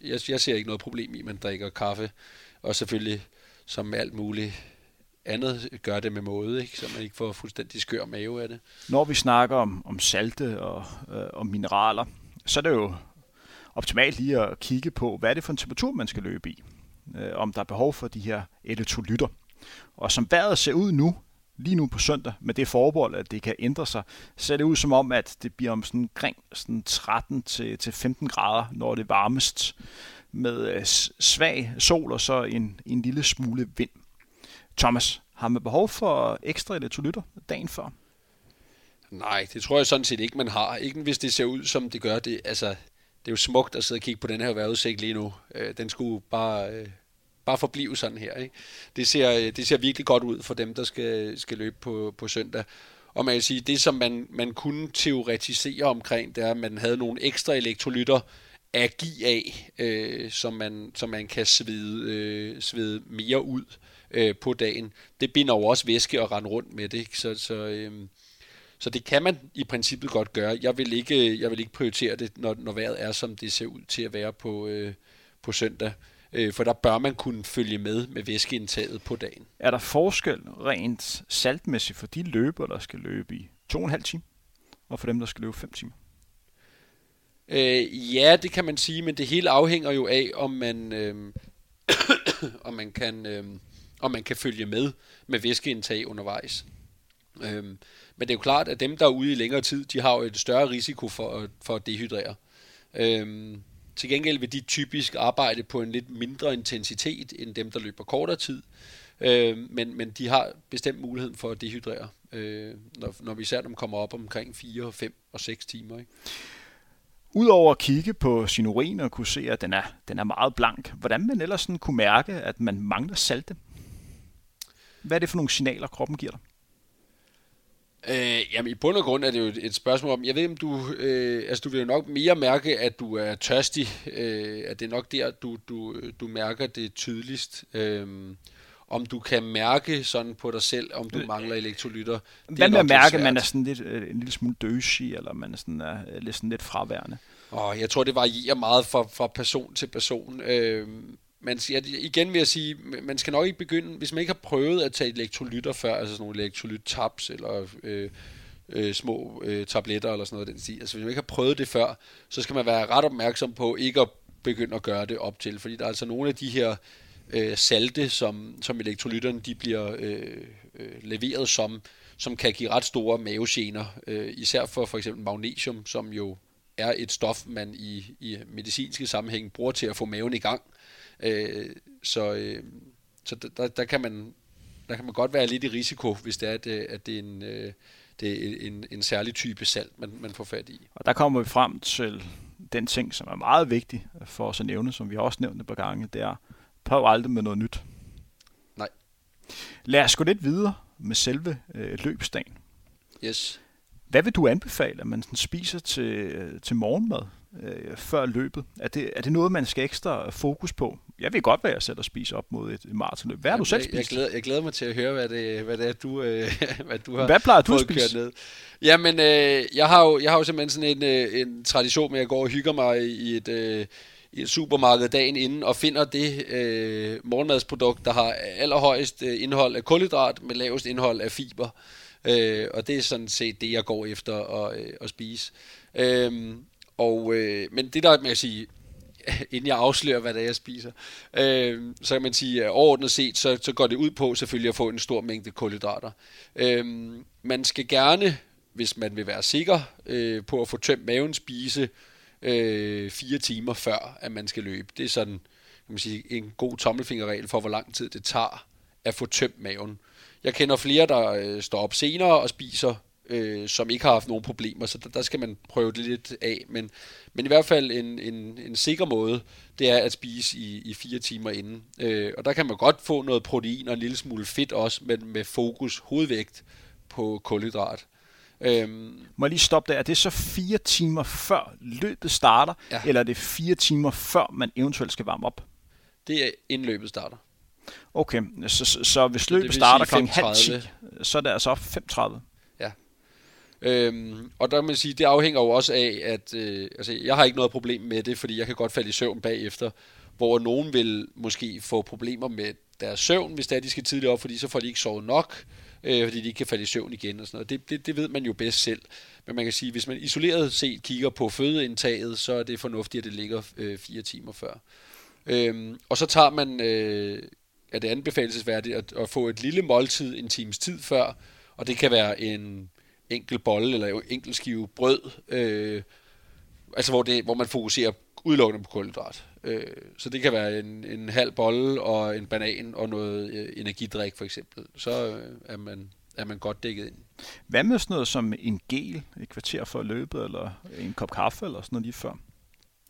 jeg, jeg ser ikke noget problem i, at man drikker kaffe. Og selvfølgelig, som med alt muligt andet gør det med måde, ikke? så man ikke får fuldstændig skør mave af det. Når vi snakker om, om salte og, øh, og mineraler, så er det jo optimalt lige at kigge på, hvad er det for en temperatur, man skal løbe i. Øh, om der er behov for de her elektrolytter. Og som vejret ser ud nu, lige nu på søndag, med det forbehold, at det kan ændre sig, så ser det ud som om, at det bliver om sådan omkring sådan 13 til, til 15 grader, når det er varmest, med øh, svag sol og så en, en lille smule vind. Thomas, har man behov for ekstra elektrolytter dagen før? Nej, det tror jeg sådan set ikke, man har. Ikke hvis det ser ud, som det gør. Det, altså, det er jo smukt at sidde og kigge på den her vejrudsigt lige nu. Øh, den skulle bare, øh, bare forblive sådan her. Ikke? Det, ser, øh, det ser virkelig godt ud for dem, der skal, skal løbe på, på søndag. Og man kan sige, det som man, man kunne teoretisere omkring, det er, at man havde nogle ekstra elektrolytter at give af, øh, som, man, som man kan svede, øh, svede mere ud øh, på dagen. Det binder jo også væske og rende rundt med det. Ikke? Så, så, øh, så det kan man i princippet godt gøre. Jeg vil ikke, øh, jeg vil ikke prioritere det, når, når vejret er, som det ser ud til at være på, øh, på søndag. Øh, for der bør man kunne følge med med væskeindtaget på dagen. Er der forskel rent saltmæssigt for de løber, der skal løbe i to og en halv time, og for dem, der skal løbe 5 timer? Øh, ja, det kan man sige, men det hele afhænger jo af, om man, øh, <coughs> om man kan, øh, om man kan følge med med væskeindtag undervejs. Øh, men det er jo klart, at dem, der er ude i længere tid, de har jo et større risiko for, for at dehydrere. Øh, til gengæld vil de typisk arbejde på en lidt mindre intensitet end dem, der løber kortere tid. Øh, men, men de har bestemt muligheden for at dehydrere, øh, når, når vi især dem kommer op omkring 4, 5 og 6 timer. Ikke? Udover at kigge på sin urin og kunne se, at den er, den er meget blank, hvordan man ellers sådan kunne mærke, at man mangler salte? Hvad er det for nogle signaler, kroppen giver dig? Øh, jamen i bund og grund er det jo et, spørgsmål om, jeg ved om du, øh, altså du vil jo nok mere mærke, at du er tørstig, øh, at det er nok der, du, du, du mærker det tydeligst. Øh, om du kan mærke sådan på dig selv, om du mangler elektrolytter. Hvad med at mærke, at man er sådan lidt, øh, en lille smule døsig, eller man er sådan, er, lidt, sådan lidt fraværende? Og jeg tror, det varierer meget fra, fra person til person. Øh, man, siger, igen vil jeg sige, man skal nok ikke begynde, hvis man ikke har prøvet at tage elektrolytter før, altså sådan nogle elektrolyt-tabs eller øh, øh, små øh, tabletter eller sådan noget den stil. Altså hvis man ikke har prøvet det før, så skal man være ret opmærksom på ikke at begynde at gøre det op til, fordi der er altså nogle af de her øh, salte, som, som elektrolytterne de bliver øh, øh, leveret som, som kan give ret store mavegener, øh, især for for eksempel magnesium, som jo er et stof, man i, i medicinske sammenhæng bruger til at få maven i gang. Øh, så øh, så der, der, kan man, der kan man godt være lidt i risiko, hvis det er, at, at det er en, øh, det er en, en særlig type salt, man, man får fat i. Og der kommer vi frem til den ting, som er meget vigtig for os at nævne, som vi også nævnt et par gange, det er, prøv aldrig med noget nyt. Nej. Lad os gå lidt videre med selve øh, løbsdagen. Yes. Hvad vil du anbefale, at man spiser til, til morgenmad øh, før løbet? Er det, er det noget, man skal ekstra fokus på? Jeg ved godt, hvad jeg selv spiser op mod et maratonløb. Hvad har du selv spist? Jeg glæder, jeg glæder mig til at høre, hvad det, hvad det er, du, øh, <laughs> hvad du har Hvad plejer du at spise? Ned. Jamen, øh, jeg, har jo, jeg har jo simpelthen sådan en, øh, en tradition med, at jeg går og hygger mig i et... Øh, i et supermarked dagen inden og finder det øh, morgenmadsprodukt, der har allerhøjest øh, indhold af kulhydrat med lavest indhold af fiber. Øh, og det er sådan set det, jeg går efter at, øh, at spise. Øh, og, øh, men det der, man kan sige, <laughs> inden jeg afslører, hvad det er, jeg spiser, øh, så kan man sige, at overordnet set, så, så går det ud på selvfølgelig at få en stor mængde kulhydrater. Øh, man skal gerne, hvis man vil være sikker øh, på at få tømt maven, spise øh, fire timer før, at man skal løbe. Det er sådan kan man sige, en god tommelfingerregel for, hvor lang tid det tager at få tømt maven. Jeg kender flere, der øh, står op senere og spiser, øh, som ikke har haft nogen problemer, så der, der skal man prøve det lidt af. Men, men i hvert fald en, en, en sikker måde, det er at spise i, i fire timer inden. Øh, og der kan man godt få noget protein og en lille smule fedt også, men med fokus hovedvægt på kulhydrat. Øhm, Må jeg lige stoppe der? Er det så fire timer før løbet starter, ja. eller er det fire timer før man eventuelt skal varme op? Det er inden løbet starter. Okay, så, så, så hvis løbet starter kl. halv 10, så er det altså 5.30? Øhm, og der kan man sige, det afhænger jo også af, at øh, altså, jeg har ikke noget problem med det, fordi jeg kan godt falde i søvn bagefter, hvor nogen vil måske få problemer med deres søvn, hvis det er, de skal tidligt op, fordi så får de ikke sovet nok, øh, fordi de ikke kan falde i søvn igen og sådan noget. Det, det, det ved man jo bedst selv. Men man kan sige, hvis man isoleret set kigger på fødeindtaget, så er det fornuftigt, at det ligger øh, fire timer før. Øhm, og så tager man, øh, er det anbefalesværdigt at, at få et lille måltid en times tid før, og det kan være en enkelt bolle eller en enkelt skive brød, øh, altså hvor, det, hvor man fokuserer udelukkende på kulhydrat. Øh, så det kan være en, en halv bolle og en banan og noget øh, energidrik for eksempel. Så øh, er, man, er man godt dækket ind. Hvad med sådan noget som en gel et kvarter før løbet, eller en kop kaffe, eller sådan noget lige før?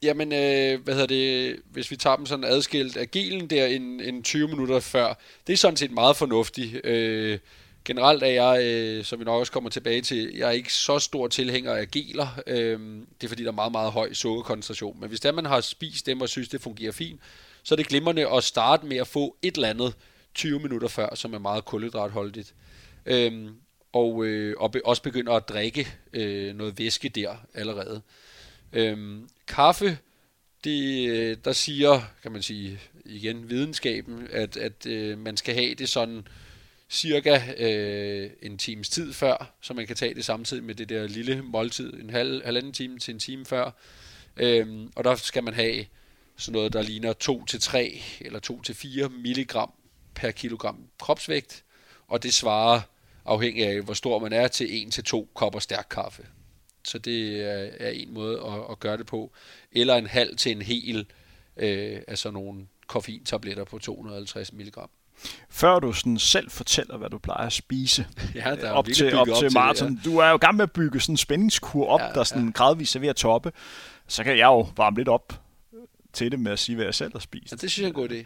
Jamen, øh, hvad hedder det, hvis vi tager dem sådan adskilt af gelen der en, en 20 minutter før, det er sådan set meget fornuftigt. Øh, generelt er jeg, øh, som vi nok også kommer tilbage til, jeg er ikke så stor tilhænger af geler. Øh, det er fordi, der er meget, meget høj sukkerkoncentration. Men hvis der man har spist dem og synes, det fungerer fint, så er det glimrende at starte med at få et eller andet 20 minutter før, som er meget kulhydratholdigt. Øh, og, øh, og be, også begynde at drikke øh, noget væske der allerede. Øh, kaffe, det, øh, der siger, kan man sige, igen videnskaben, at, at øh, man skal have det sådan cirka øh, en times tid før, så man kan tage det samtidig med det der lille måltid, en halv, halvanden time til en time før. Øhm, og der skal man have sådan noget, der ligner 2-3 eller 2-4 milligram per kilogram kropsvægt, og det svarer afhængig af, hvor stor man er, til 1-2 kopper stærk kaffe. Så det er, en måde at, at gøre det på. Eller en halv til en hel øh, af sådan nogle koffeintabletter på 250 mg. Før du sådan selv fortæller, hvad du plejer at spise <laughs> ja, der er op, til, op, op til maraton. Ja. Du er jo gammel med at bygge sådan en spændingskur op, ja, der sådan ja. gradvist er ved at toppe. Så kan jeg jo varme lidt op til det med at sige, hvad jeg selv har spist. Ja, det synes jeg er en god idé.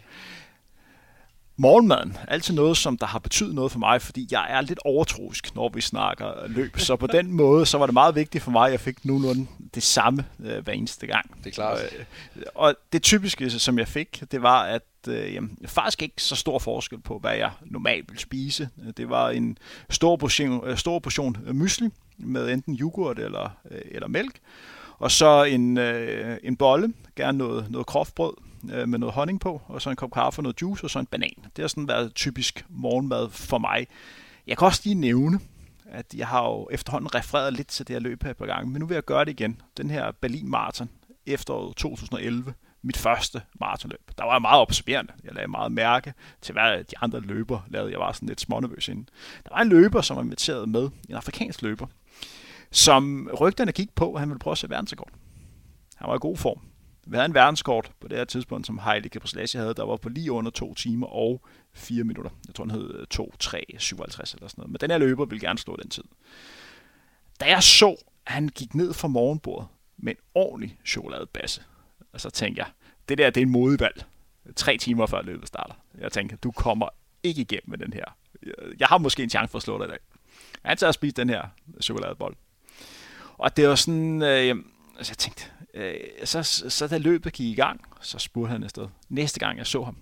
Morgenmaden er altid noget, som der har betydet noget for mig, fordi jeg er lidt overtroisk, når vi snakker løb. Så på den <laughs> måde, så var det meget vigtigt for mig, at jeg fik nogenlunde det samme øh, hver eneste gang. Det er klart. Øh, og det typiske, som jeg fik, det var, at øh, jamen, faktisk ikke så stor forskel på, hvad jeg normalt vil spise. Det var en stor portion, øh, stor portion mysli med enten yoghurt eller, øh, eller mælk. Og så en, øh, en bolle, gerne noget, noget krofbrød, øh, med noget honning på, og så en kop kaffe og noget juice, og så en banan. Det har sådan været typisk morgenmad for mig. Jeg kan også lige nævne, at jeg har jo efterhånden refereret lidt til det her løb her på gangen, men nu vil jeg gøre det igen. Den her Berlin Marathon efteråret 2011, mit første maratonløb. Der var jeg meget observerende. Jeg lagde meget mærke til, hvad de andre løber lavede. Jeg var sådan lidt smånervøs inden. Der var en løber, som var inviteret med, en afrikansk løber, som rygterne gik på, at han ville prøve at sætte verdensrekord. Han var i god form. Vi havde en verdenskort på det her tidspunkt, som Heidi Gebrselassie havde, der var på lige under to timer og 4 minutter. Jeg tror, den hed 2, 3, 57 eller sådan noget. Men den her løber ville gerne slå den tid. Da jeg så, at han gik ned fra morgenbordet med en ordentlig chokoladebasse, og så tænkte jeg, det der det er en modevalg. Tre timer før løbet starter. Jeg tænkte, du kommer ikke igennem med den her. Jeg har måske en chance for at slå dig i dag. Han tager og spise den her chokoladebold. Og det var sådan, øh, altså jeg tænkte, øh, så, så da løbet gik i gang, så spurgte han afsted. Næste gang jeg så ham,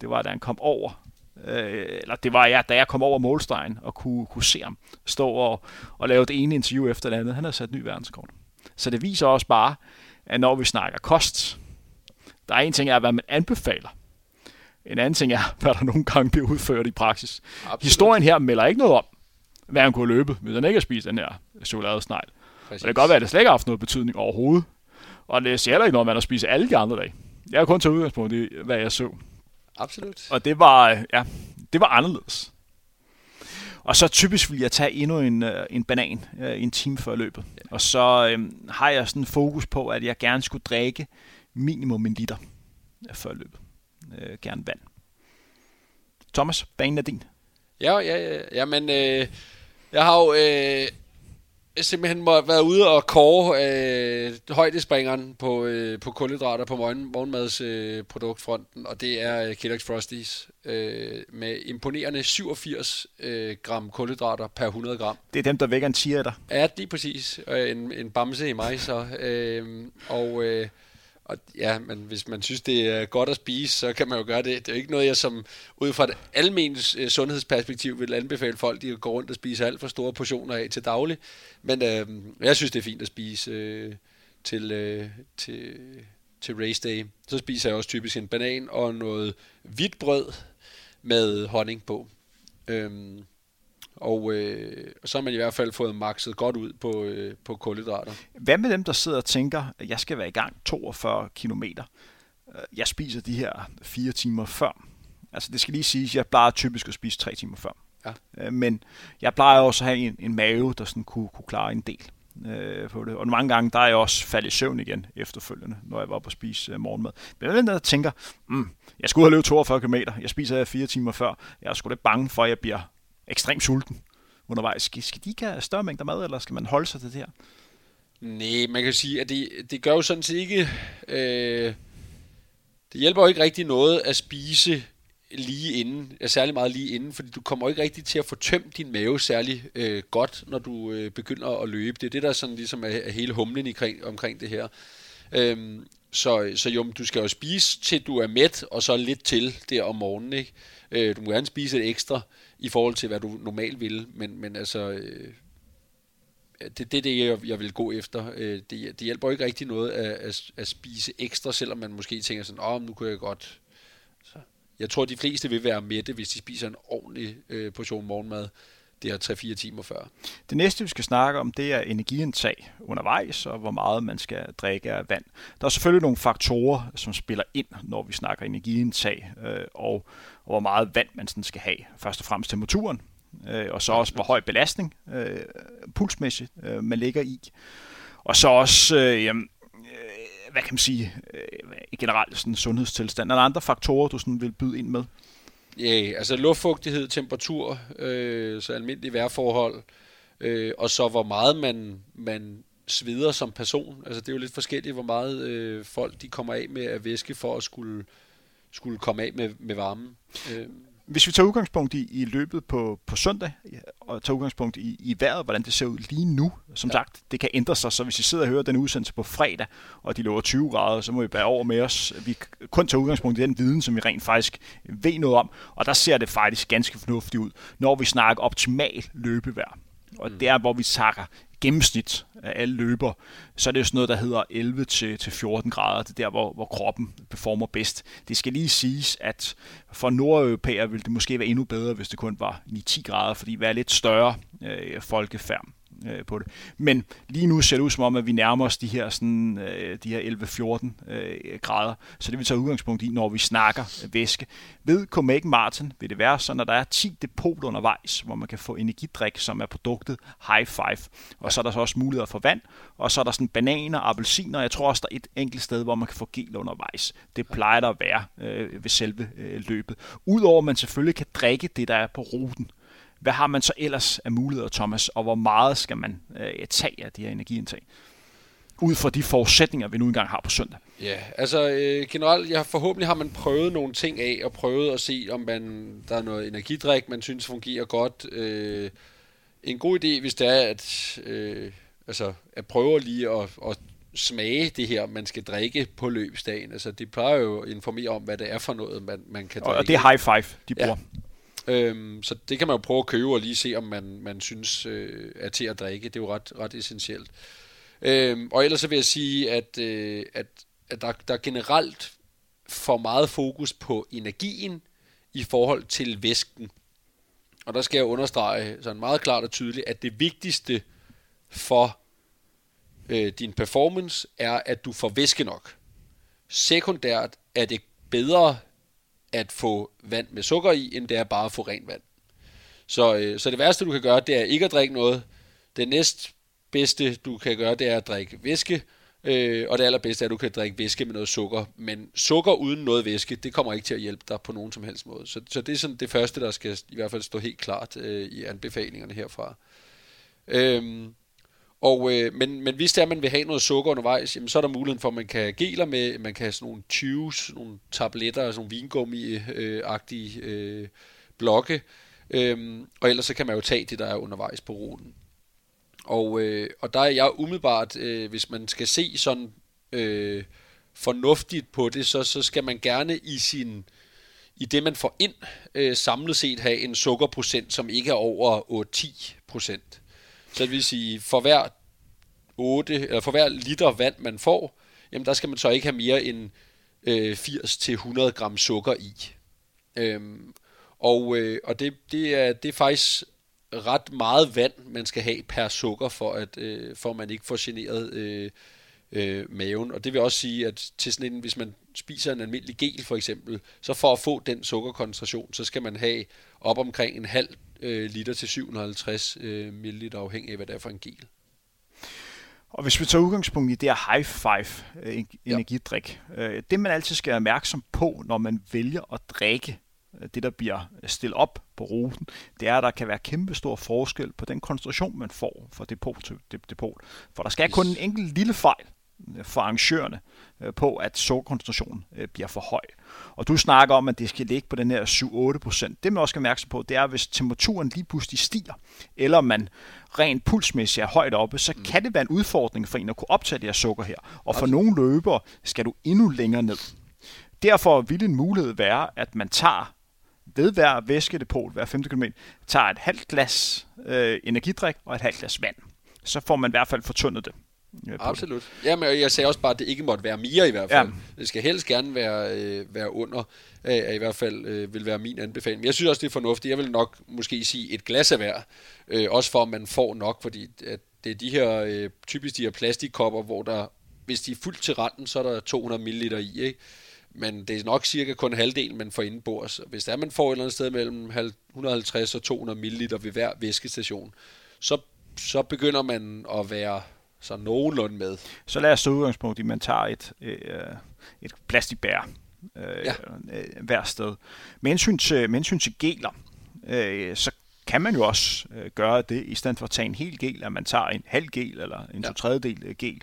det var da han kom over øh, eller det var jeg, da jeg kom over målstregen og kunne, kunne se ham stå og, og lave det ene interview efter det andet. Han har sat ny verdenskort. Så det viser også bare, at når vi snakker kost, der er en ting er, hvad man anbefaler. En anden ting er, hvad der nogle gange bliver udført i praksis. Absolut. Historien her melder ikke noget om, hvad han kunne løbe, hvis han ikke har spist den her chokoladesnegl. Og det kan godt være, at det slet ikke har haft noget betydning overhovedet. Og det siger heller ikke noget, man har spist alle de andre dage. Jeg har kun taget udgangspunkt i, hvad jeg så. Absolut. Og det var, ja, det var anderledes. Og så typisk vil jeg tage endnu en, øh, en banan øh, en time før løbet. Og så øhm, har jeg sådan fokus på, at jeg gerne skulle drikke minimum en liter før løbet. Øh, gerne vand. Thomas, banen er din. Ja, ja, ja. Jamen, øh, jeg har jo øh, simpelthen må være ude og kåre øh, højdespringeren på, øh, på kulhydrater på morgen, morgenmadsproduktfronten, øh, og det er øh, Kellogg's Frosties øh, med imponerende 87 øh, gram kulhydrater per 100 gram. Det er dem, der vækker en tiger der. Ja, lige præcis. Øh, en, en bamse i mig så. Øh, og... Øh, og ja, men hvis man synes, det er godt at spise, så kan man jo gøre det. Det er jo ikke noget, jeg som ud fra et almindeligt øh, sundhedsperspektiv vil anbefale folk, de går rundt og spiser alt for store portioner af til daglig. Men øh, jeg synes, det er fint at spise øh, til, øh, til, til race day. Så spiser jeg også typisk en banan og noget hvidt brød med honning på. Øhm, og øh, så har man i hvert fald fået makset godt ud på, øh, på kulhydrater. Hvad med dem, der sidder og tænker, at jeg skal være i gang 42 km? Jeg spiser de her fire timer før. Altså det skal lige siges, jeg plejer typisk at spise tre timer før. Ja. Øh, men jeg plejer også at have en, en mave, der sådan kunne, kunne klare en del øh, på det. Og mange gange, der er jeg også faldet i søvn igen efterfølgende, når jeg var på at spise øh, morgenmad. Men jeg der tænker, mm, jeg skulle have løbet 42 km, jeg spiser her fire timer før, jeg er sgu lidt bange for, at jeg bliver ekstremt sulten undervejs. Skal, skal de ikke have større mængder mad, eller skal man holde sig til det her? Nej, man kan sige, at det, det gør jo sådan set ikke... Øh, det hjælper jo ikke rigtig noget at spise lige inden, ja, særlig meget lige inden, fordi du kommer ikke rigtig til at få tømt din mave særlig øh, godt, når du øh, begynder at løbe. Det er det, der sådan ligesom er, er hele humlen omkring, omkring det her. Øhm, så, så jo, du skal jo spise til du er mæt, og så lidt til der om morgenen. Ikke? Øh, du må gerne spise et ekstra i forhold til, hvad du normalt ville, men, men altså... Øh, det, det er det, jeg, jeg vil gå efter. Øh, det, det hjælper jo ikke rigtig noget at, at, at spise ekstra, selvom man måske tænker sådan, åh, oh, nu kunne jeg godt Så. jeg tror, de fleste vil være mætte, hvis de spiser en ordentlig øh, portion morgenmad. Det er 3-4 timer før. Det næste, vi skal snakke om, det er energiindtag undervejs, og hvor meget man skal drikke af vand. Der er selvfølgelig nogle faktorer, som spiller ind, når vi snakker energiindtag, øh, og, og hvor meget vand man sådan skal have. Først og fremmest temperaturen, øh, og så også hvor høj belastning øh, pulsmæssigt øh, man ligger i. Og så også, øh, jamen, hvad kan man sige, øh, generelt sådan sundhedstilstand? Er der andre faktorer, du sådan vil byde ind med? Ja, altså luftfugtighed, temperatur, øh, så almindelige vejrforhold, øh, og så hvor meget man, man sveder som person. Altså det er jo lidt forskelligt, hvor meget øh, folk de kommer af med at væske for at skulle, skulle komme af med, med varmen. Øh. Hvis vi tager udgangspunkt i, i løbet på, på søndag, og tager udgangspunkt i, i vejret, hvordan det ser ud lige nu, som ja. sagt, det kan ændre sig, så hvis I sidder og hører den udsendelse på fredag, og de lover 20 grader, så må vi bære over med os. Vi kun tager udgangspunkt i den viden, som vi rent faktisk ved noget om, og der ser det faktisk ganske fornuftigt ud, når vi snakker optimal løbevejr. Og mm. det er, hvor vi takker gennemsnit af alle løber, så er det jo sådan noget, der hedder 11 til, til 14 grader. Det er der, hvor, hvor kroppen performer bedst. Det skal lige siges, at for nordeuropæer ville det måske være endnu bedre, hvis det kun var 9-10 grader, fordi vi er lidt større øh, folkefærd øh, på det. Men lige nu ser det ud som om, at vi nærmer os de her, sådan, øh, de her 11-14 øh, grader. Så det vil tage udgangspunkt i, når vi snakker væske. Ved Copenhagen Martin vil det være sådan, at der er 10 depoter undervejs, hvor man kan få energidrik, som er produktet High Five. Og så er der så også muligheder for vand, og så er der sådan bananer, appelsiner, og jeg tror også, der er et enkelt sted, hvor man kan få gel undervejs. Det plejer der at være øh, ved selve øh, løbet. Udover at man selvfølgelig kan drikke det, der er på ruten. Hvad har man så ellers af muligheder, Thomas, og hvor meget skal man øh, tage af det her energiindtag? Ud fra de forudsætninger, vi nu engang har på søndag. Ja, altså øh, generelt, ja, forhåbentlig har man prøvet nogle ting af, og prøvet at se, om man, der er noget energidrik, man synes fungerer godt. Øh, en god idé, hvis det er, at, øh, altså, at prøve lige at, at smage det her, man skal drikke på løbsdagen. Altså, det plejer jo at informere om, hvad det er for noget, man, man kan drikke. Og det er high five, de bruger. Ja. Øhm, så det kan man jo prøve at købe og lige se, om man, man synes øh, er til at drikke. Det er jo ret, ret essentielt. Øhm, og ellers så vil jeg sige, at, øh, at, at der, der er generelt for meget fokus på energien i forhold til væsken. Og der skal jeg understrege sådan meget klart og tydeligt, at det vigtigste for øh, din performance er, at du får væske nok. Sekundært er det bedre at få vand med sukker i, end det er bare at få rent vand. Så, øh, så det værste, du kan gøre, det er ikke at drikke noget. Det næst bedste, du kan gøre, det er at drikke væske. Øh, og det allerbedste er, at du kan drikke væske med noget sukker. Men sukker uden noget væske, det kommer ikke til at hjælpe dig på nogen som helst måde. Så, så det er sådan det første, der skal i hvert fald stå helt klart øh, i anbefalingerne herfra. Øh, og, øh, men, men hvis det er, at man vil have noget sukker undervejs, jamen, så er der muligheden for, at man kan geler med, man kan have sådan nogle tubes, nogle tabletter, sådan nogle vingummi-agtige øh, blokke. Øhm, og ellers så kan man jo tage det, der er undervejs på ruten. Og, øh, og der er jeg umiddelbart, øh, hvis man skal se sådan øh, fornuftigt på det, så, så skal man gerne i sin i det, man får ind, øh, samlet set have en sukkerprocent, som ikke er over øh, 8-10 procent. Så det vil sige, for hver 8, eller for hver liter vand, man får, jamen der skal man så ikke have mere end øh, 80-100 gram sukker i. Øhm, Og, øh, og det, det, er, det er faktisk ret meget vand, man skal have per sukker, for at, øh, for at man ikke får generet øh, øh, maven. Og det vil også sige, at til sådan en, hvis man spiser en almindelig gel for eksempel, så for at få den sukkerkoncentration, så skal man have op omkring en halv øh, liter til 750 øh, ml, afhængig af hvad det er for en gel. Og hvis vi tager udgangspunkt i det her high five øh, energidrik, ja. det man altid skal være opmærksom på, når man vælger at drikke det, der bliver stillet op på ruten, det er, at der kan være kæmpe stor forskel på den koncentration, man får fra depot til depot. For der skal kun en enkelt lille fejl for arrangørerne øh, på, at sukkerkoncentrationen øh, bliver for høj. Og du snakker om, at det skal ligge på den her 7-8 procent. Det man også skal mærke på, det er, at hvis temperaturen lige pludselig stiger, eller man rent pulsmæssigt er højt oppe, så mm. kan det være en udfordring for en at kunne optage det her sukker her. Og for nogle løbere skal du endnu længere ned. Derfor vil en mulighed være, at man tager ved hver væskedepot, hver 5 km, tager et halvt glas øh, energidrik og et halvt glas vand. Så får man i hvert fald fortundet det. Absolut. Jamen, jeg sagde også bare, at det ikke måtte være mere i hvert fald. Ja. Det skal helst gerne være, øh, være under, øh, i hvert fald øh, vil være min anbefaling. Men jeg synes også, det er fornuftigt. Jeg vil nok måske sige et glas af hver, øh, også for at man får nok, fordi at det er de her, øh, typisk de her plastikkopper, hvor der, hvis de er fuldt til randen, så er der 200 ml i, ikke? Men det er nok cirka kun halvdelen, man får indenbords. Hvis der man får et eller andet sted mellem 150 og 200 ml ved hver væskestation, så, så begynder man at være så nogenlunde med. Så lad os så udgangspunkt i, at man tager et, øh, et plastikbær øh, ja. øh, hver sted. Med hensyn til, med hensyn til geler, øh, så kan man jo også øh, gøre det, i stedet for at tage en hel gel, at man tager en halv gel eller en ja. to tredjedel øh, gel.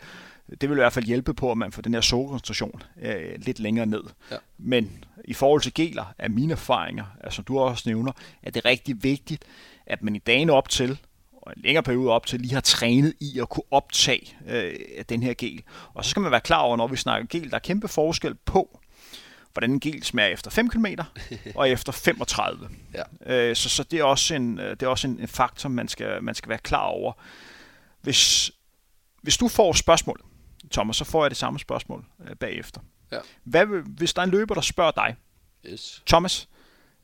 Det vil i hvert fald hjælpe på, at man får den her sukkerkoncentration øh, lidt længere ned. Ja. Men i forhold til geler, er mine erfaringer, altså, som du også nævner, at det er rigtig vigtigt, at man i dagene op til, og en længere periode op til, lige har trænet i at kunne optage øh, den her gel. Og så skal man være klar over, når vi snakker gel, der er kæmpe forskel på, hvordan en gel smager efter 5 km <laughs> og efter 35. Ja. Øh, så, så det er også en, øh, det er også en, en faktor, man skal, man skal være klar over. Hvis, hvis du får spørgsmål, Thomas, så får jeg det samme spørgsmål øh, bagefter. Ja. Hvad, hvis der er en løber, der spørger dig, yes. Thomas,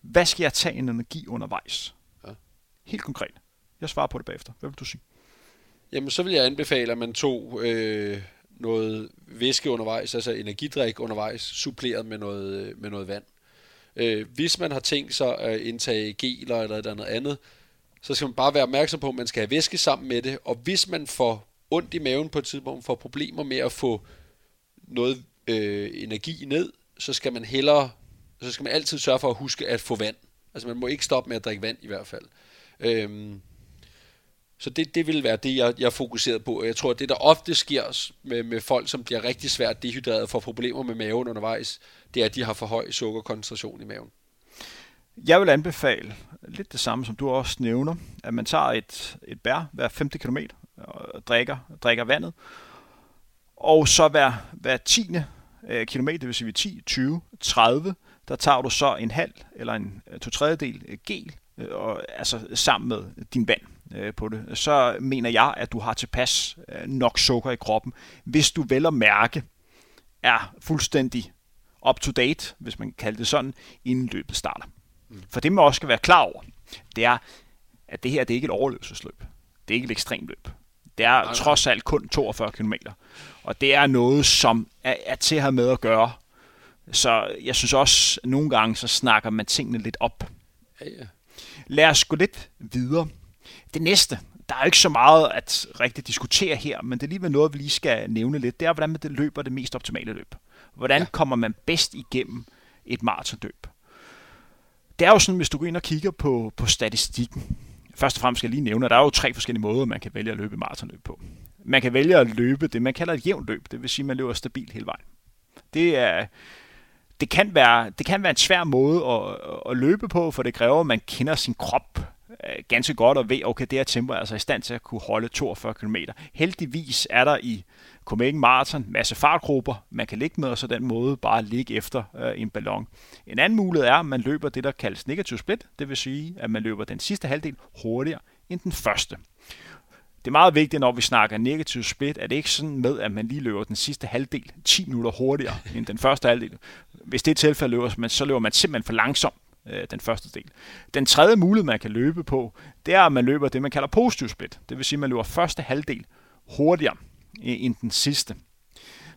hvad skal jeg tage en energi undervejs? Ja. Helt konkret. Jeg svarer på det bagefter. Hvad vil du sige? Jamen, så vil jeg anbefale, at man tog øh, noget væske undervejs, altså energidrik undervejs, suppleret med noget, øh, med noget vand. Øh, hvis man har tænkt sig at indtage geler eller et eller andet så skal man bare være opmærksom på, at man skal have væske sammen med det, og hvis man får ondt i maven på et tidspunkt, får problemer med at få noget øh, energi ned, så skal man hellere, så skal man altid sørge for at huske at få vand. Altså man må ikke stoppe med at drikke vand i hvert fald. Øhm, så det, det vil være det, jeg, jeg fokuserede på. Jeg tror, at det, der ofte sker med, med folk, som bliver rigtig svært dehydreret og får problemer med maven undervejs, det er, at de har for høj sukkerkoncentration i maven. Jeg vil anbefale lidt det samme, som du også nævner, at man tager et, et bær hver 50 km og drikker, drikker vandet, og så hver, hver 10. Øh, kilometer, det vil sige 10, 20, 30, der tager du så en halv eller en øh, to tredjedel øh, gel, øh, og, altså sammen med din vand øh, på det, så mener jeg, at du har tilpas øh, nok sukker i kroppen, hvis du vel at mærke er fuldstændig up to date, hvis man kan kalde det sådan, inden løbet starter. Mm. For det man også skal være klar over, det er, at det her det er ikke et overlevelsesløb. Det er ikke et ekstremt løb. Det er trods alt kun 42 km. Og det er noget, som er, er til at have med at gøre. Så jeg synes også, at nogle gange så snakker man tingene lidt op. Ja, ja. Lad os gå lidt videre. Det næste, der er ikke så meget at rigtig diskutere her, men det er alligevel noget, vi lige skal nævne lidt. Det er, hvordan man det løber det mest optimale løb. Hvordan ja. kommer man bedst igennem et maratonløb? Det er jo sådan, hvis du går ind og kigger på, på statistikken. Først og fremmest skal jeg lige nævne, at der er jo tre forskellige måder, man kan vælge at løbe maratonløb på. Man kan vælge at løbe det, man kalder et jævnt løb. Det vil sige, at man løber stabilt hele vejen. Det er, det kan være, det kan være en svær måde at, at løbe på, for det kræver, at man kender sin krop Øh, ganske godt og ved, okay, det her tempo er altså i stand til at kunne holde 42 km. Heldigvis er der i Copenhagen Marathon masse fartgrupper, man kan ligge med, og så den måde bare ligge efter øh, en ballon. En anden mulighed er, at man løber det, der kaldes negativ split, det vil sige, at man løber den sidste halvdel hurtigere end den første. Det er meget vigtigt, når vi snakker negativ split, at det ikke sådan med, at man lige løber den sidste halvdel 10 minutter hurtigere end den første halvdel. Hvis det er tilfældet, løber man, så løber man simpelthen for langsomt øh, den første del. Den tredje mulighed, man kan løbe på, det er, at man løber det, man kalder positiv split. Det vil sige, at man løber første halvdel hurtigere end den sidste.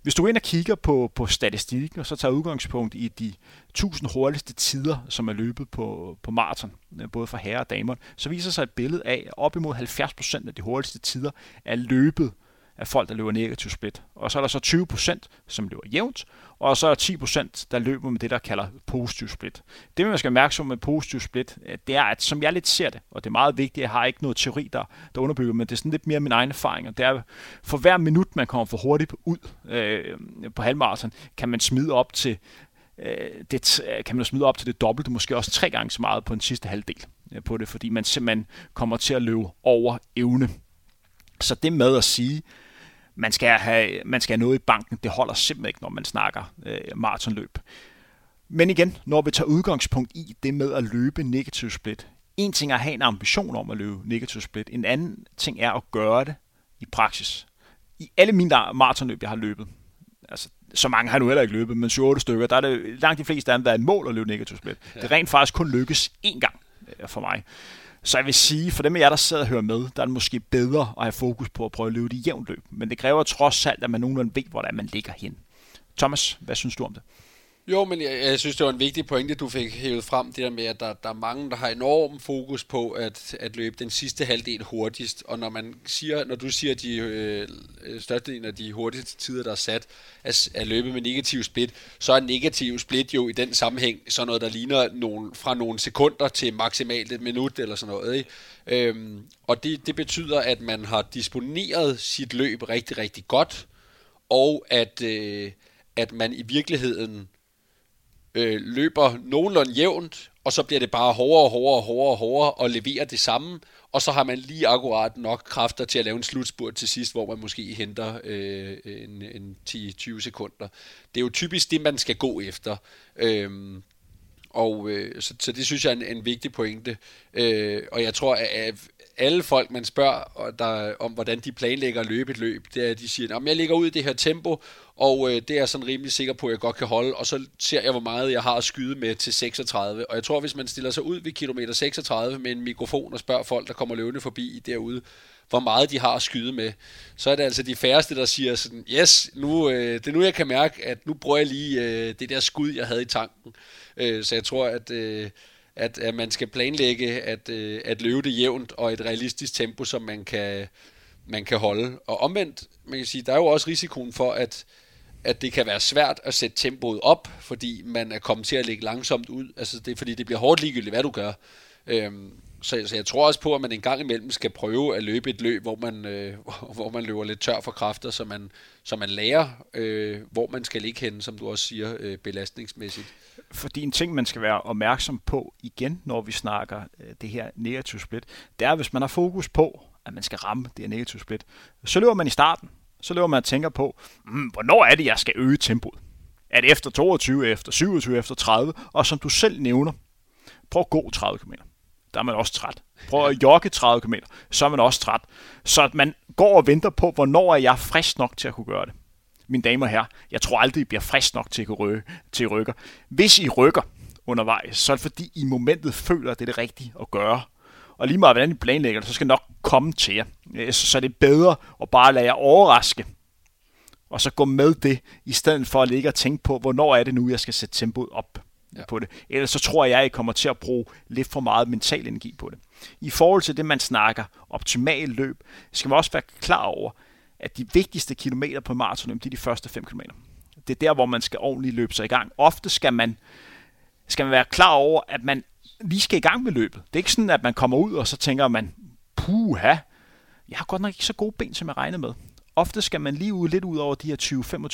Hvis du ind og kigger på, på statistikken, og så tager udgangspunkt i de 1000 hurtigste tider, som er løbet på, på maraton, øh, både for herrer og damer, så viser sig et billede af, at op imod 70% af de hurtigste tider er løbet af folk, der løber negativ split. Og så er der så 20%, som løber jævnt, og så er der 10%, der løber med det, der kalder positiv split. Det, man skal mærke med positiv split, øh, det er, at som jeg lidt ser det, og det er meget vigtigt, jeg har ikke noget teori, der, der underbygger, men det er sådan lidt mere min egen erfaring, og det er, for hver minut, man kommer for hurtigt ud øh, på halvmarathon, kan man smide op til øh, det, øh, kan man smide op til det dobbelte, måske også tre gange så meget på den sidste halvdel øh, på det, fordi man simpelthen kommer til at løbe over evne. Så det med at sige, man skal, have, man skal have noget i banken. Det holder simpelthen ikke, når man snakker øh, maratonløb. Men igen, når vi tager udgangspunkt i det med at løbe negativ split. En ting er at have en ambition om at løbe negativ split. En anden ting er at gøre det i praksis. I alle mine maratonløb, jeg har løbet, altså så mange har nu heller ikke løbet, men 7-8 stykker, der er det langt de fleste af dem, der er et mål at løbe negativ split. Ja. Det rent faktisk kun lykkes én gang øh, for mig. Så jeg vil sige, for dem af jer, der sidder og hører med, der er det måske bedre at have fokus på at prøve at løbe det jævnt løb. Men det kræver trods alt, at man nogenlunde ved, hvordan man ligger hen. Thomas, hvad synes du om det? Jo, men jeg, jeg synes, det var en vigtig pointe, du fik hævet frem, det der med, at der, der er mange, der har enorm fokus på at, at løbe den sidste halvdel hurtigst, og når man siger, når du siger, at de øh, størstedelen af de hurtigste tider, der er sat, at, at løbe med negativ split, så er negativ split jo i den sammenhæng sådan noget, der ligner nogle, fra nogle sekunder til maksimalt et minut eller sådan noget. Ikke? Øhm, og det, det betyder, at man har disponeret sit løb rigtig, rigtig godt, og at, øh, at man i virkeligheden øh, løber nogenlunde jævnt, og så bliver det bare hårdere og hårdere og hårdere og hårdere og leverer det samme, og så har man lige akkurat nok kræfter til at lave en slutspurt til sidst, hvor man måske henter øh, en, en 10-20 sekunder. Det er jo typisk det, man skal gå efter. Øhm, og øh, så, så det synes jeg er en, en vigtig pointe. Øh, og jeg tror, at alle folk, man spørger der, om, hvordan de planlægger at løbe et løb, det er, at de siger, at jeg ligger ud i det her tempo, og øh, det er jeg sådan rimelig sikker på, at jeg godt kan holde, og så ser jeg, hvor meget jeg har at skyde med til 36. Og jeg tror, hvis man stiller sig ud ved kilometer 36 med en mikrofon og spørger folk, der kommer løvende forbi derude, hvor meget de har at skyde med, så er det altså de færreste, der siger sådan, yes, nu, øh, det er nu, jeg kan mærke, at nu bruger jeg lige øh, det der skud, jeg havde i tanken. Øh, så jeg tror, at... Øh, at, at man skal planlægge at, øh, at løbe det jævnt og et realistisk tempo, som man kan, man kan holde. Og omvendt, man kan sige, der er jo også risikoen for, at, at det kan være svært at sætte tempoet op, fordi man er kommet til at ligge langsomt ud. Altså det er fordi, det bliver hårdt ligegyldigt, hvad du gør. Øhm, så, så jeg tror også på, at man en gang imellem skal prøve at løbe et løb, hvor man, øh, <laughs> hvor man løber lidt tør for kræfter, så man, så man lærer, øh, hvor man skal ligge henne, som du også siger, øh, belastningsmæssigt. Fordi en ting, man skal være opmærksom på igen, når vi snakker øh, det her negativ split, det er, hvis man har fokus på, at man skal ramme det her negativ split, så løber man i starten. Så løber man og tænker på, mm, hvornår er det, jeg skal øge tempoet? Er det efter 22, efter 27, efter 30? Og som du selv nævner, prøv at gå 30 km der er man også træt. Prøv at jogge 30 km, så er man også træt. Så at man går og venter på, hvornår er jeg frisk nok til at kunne gøre det. Mine damer og herrer, jeg tror aldrig, I bliver frisk nok til at, rykke, til at rykke. Hvis I rykker undervejs, så er det fordi, I momentet føler, at det er det rigtige at gøre. Og lige meget hvordan I planlægger det, så skal det nok komme til jer. Så det er bedre at bare lade jer overraske, og så gå med det, i stedet for at ligge og tænke på, hvornår er det nu, jeg skal sætte tempoet op ja. på det. Ellers så tror jeg, at jeg kommer til at bruge lidt for meget mental energi på det. I forhold til det, man snakker optimal løb, skal man også være klar over, at de vigtigste kilometer på maraton, det er de første 5 km. Det er der, hvor man skal ordentligt løbe sig i gang. Ofte skal man, skal man være klar over, at man lige skal i gang med løbet. Det er ikke sådan, at man kommer ud, og så tænker man, puha, jeg har godt nok ikke så gode ben, som jeg regnede med ofte skal man lige ud lidt ud over de her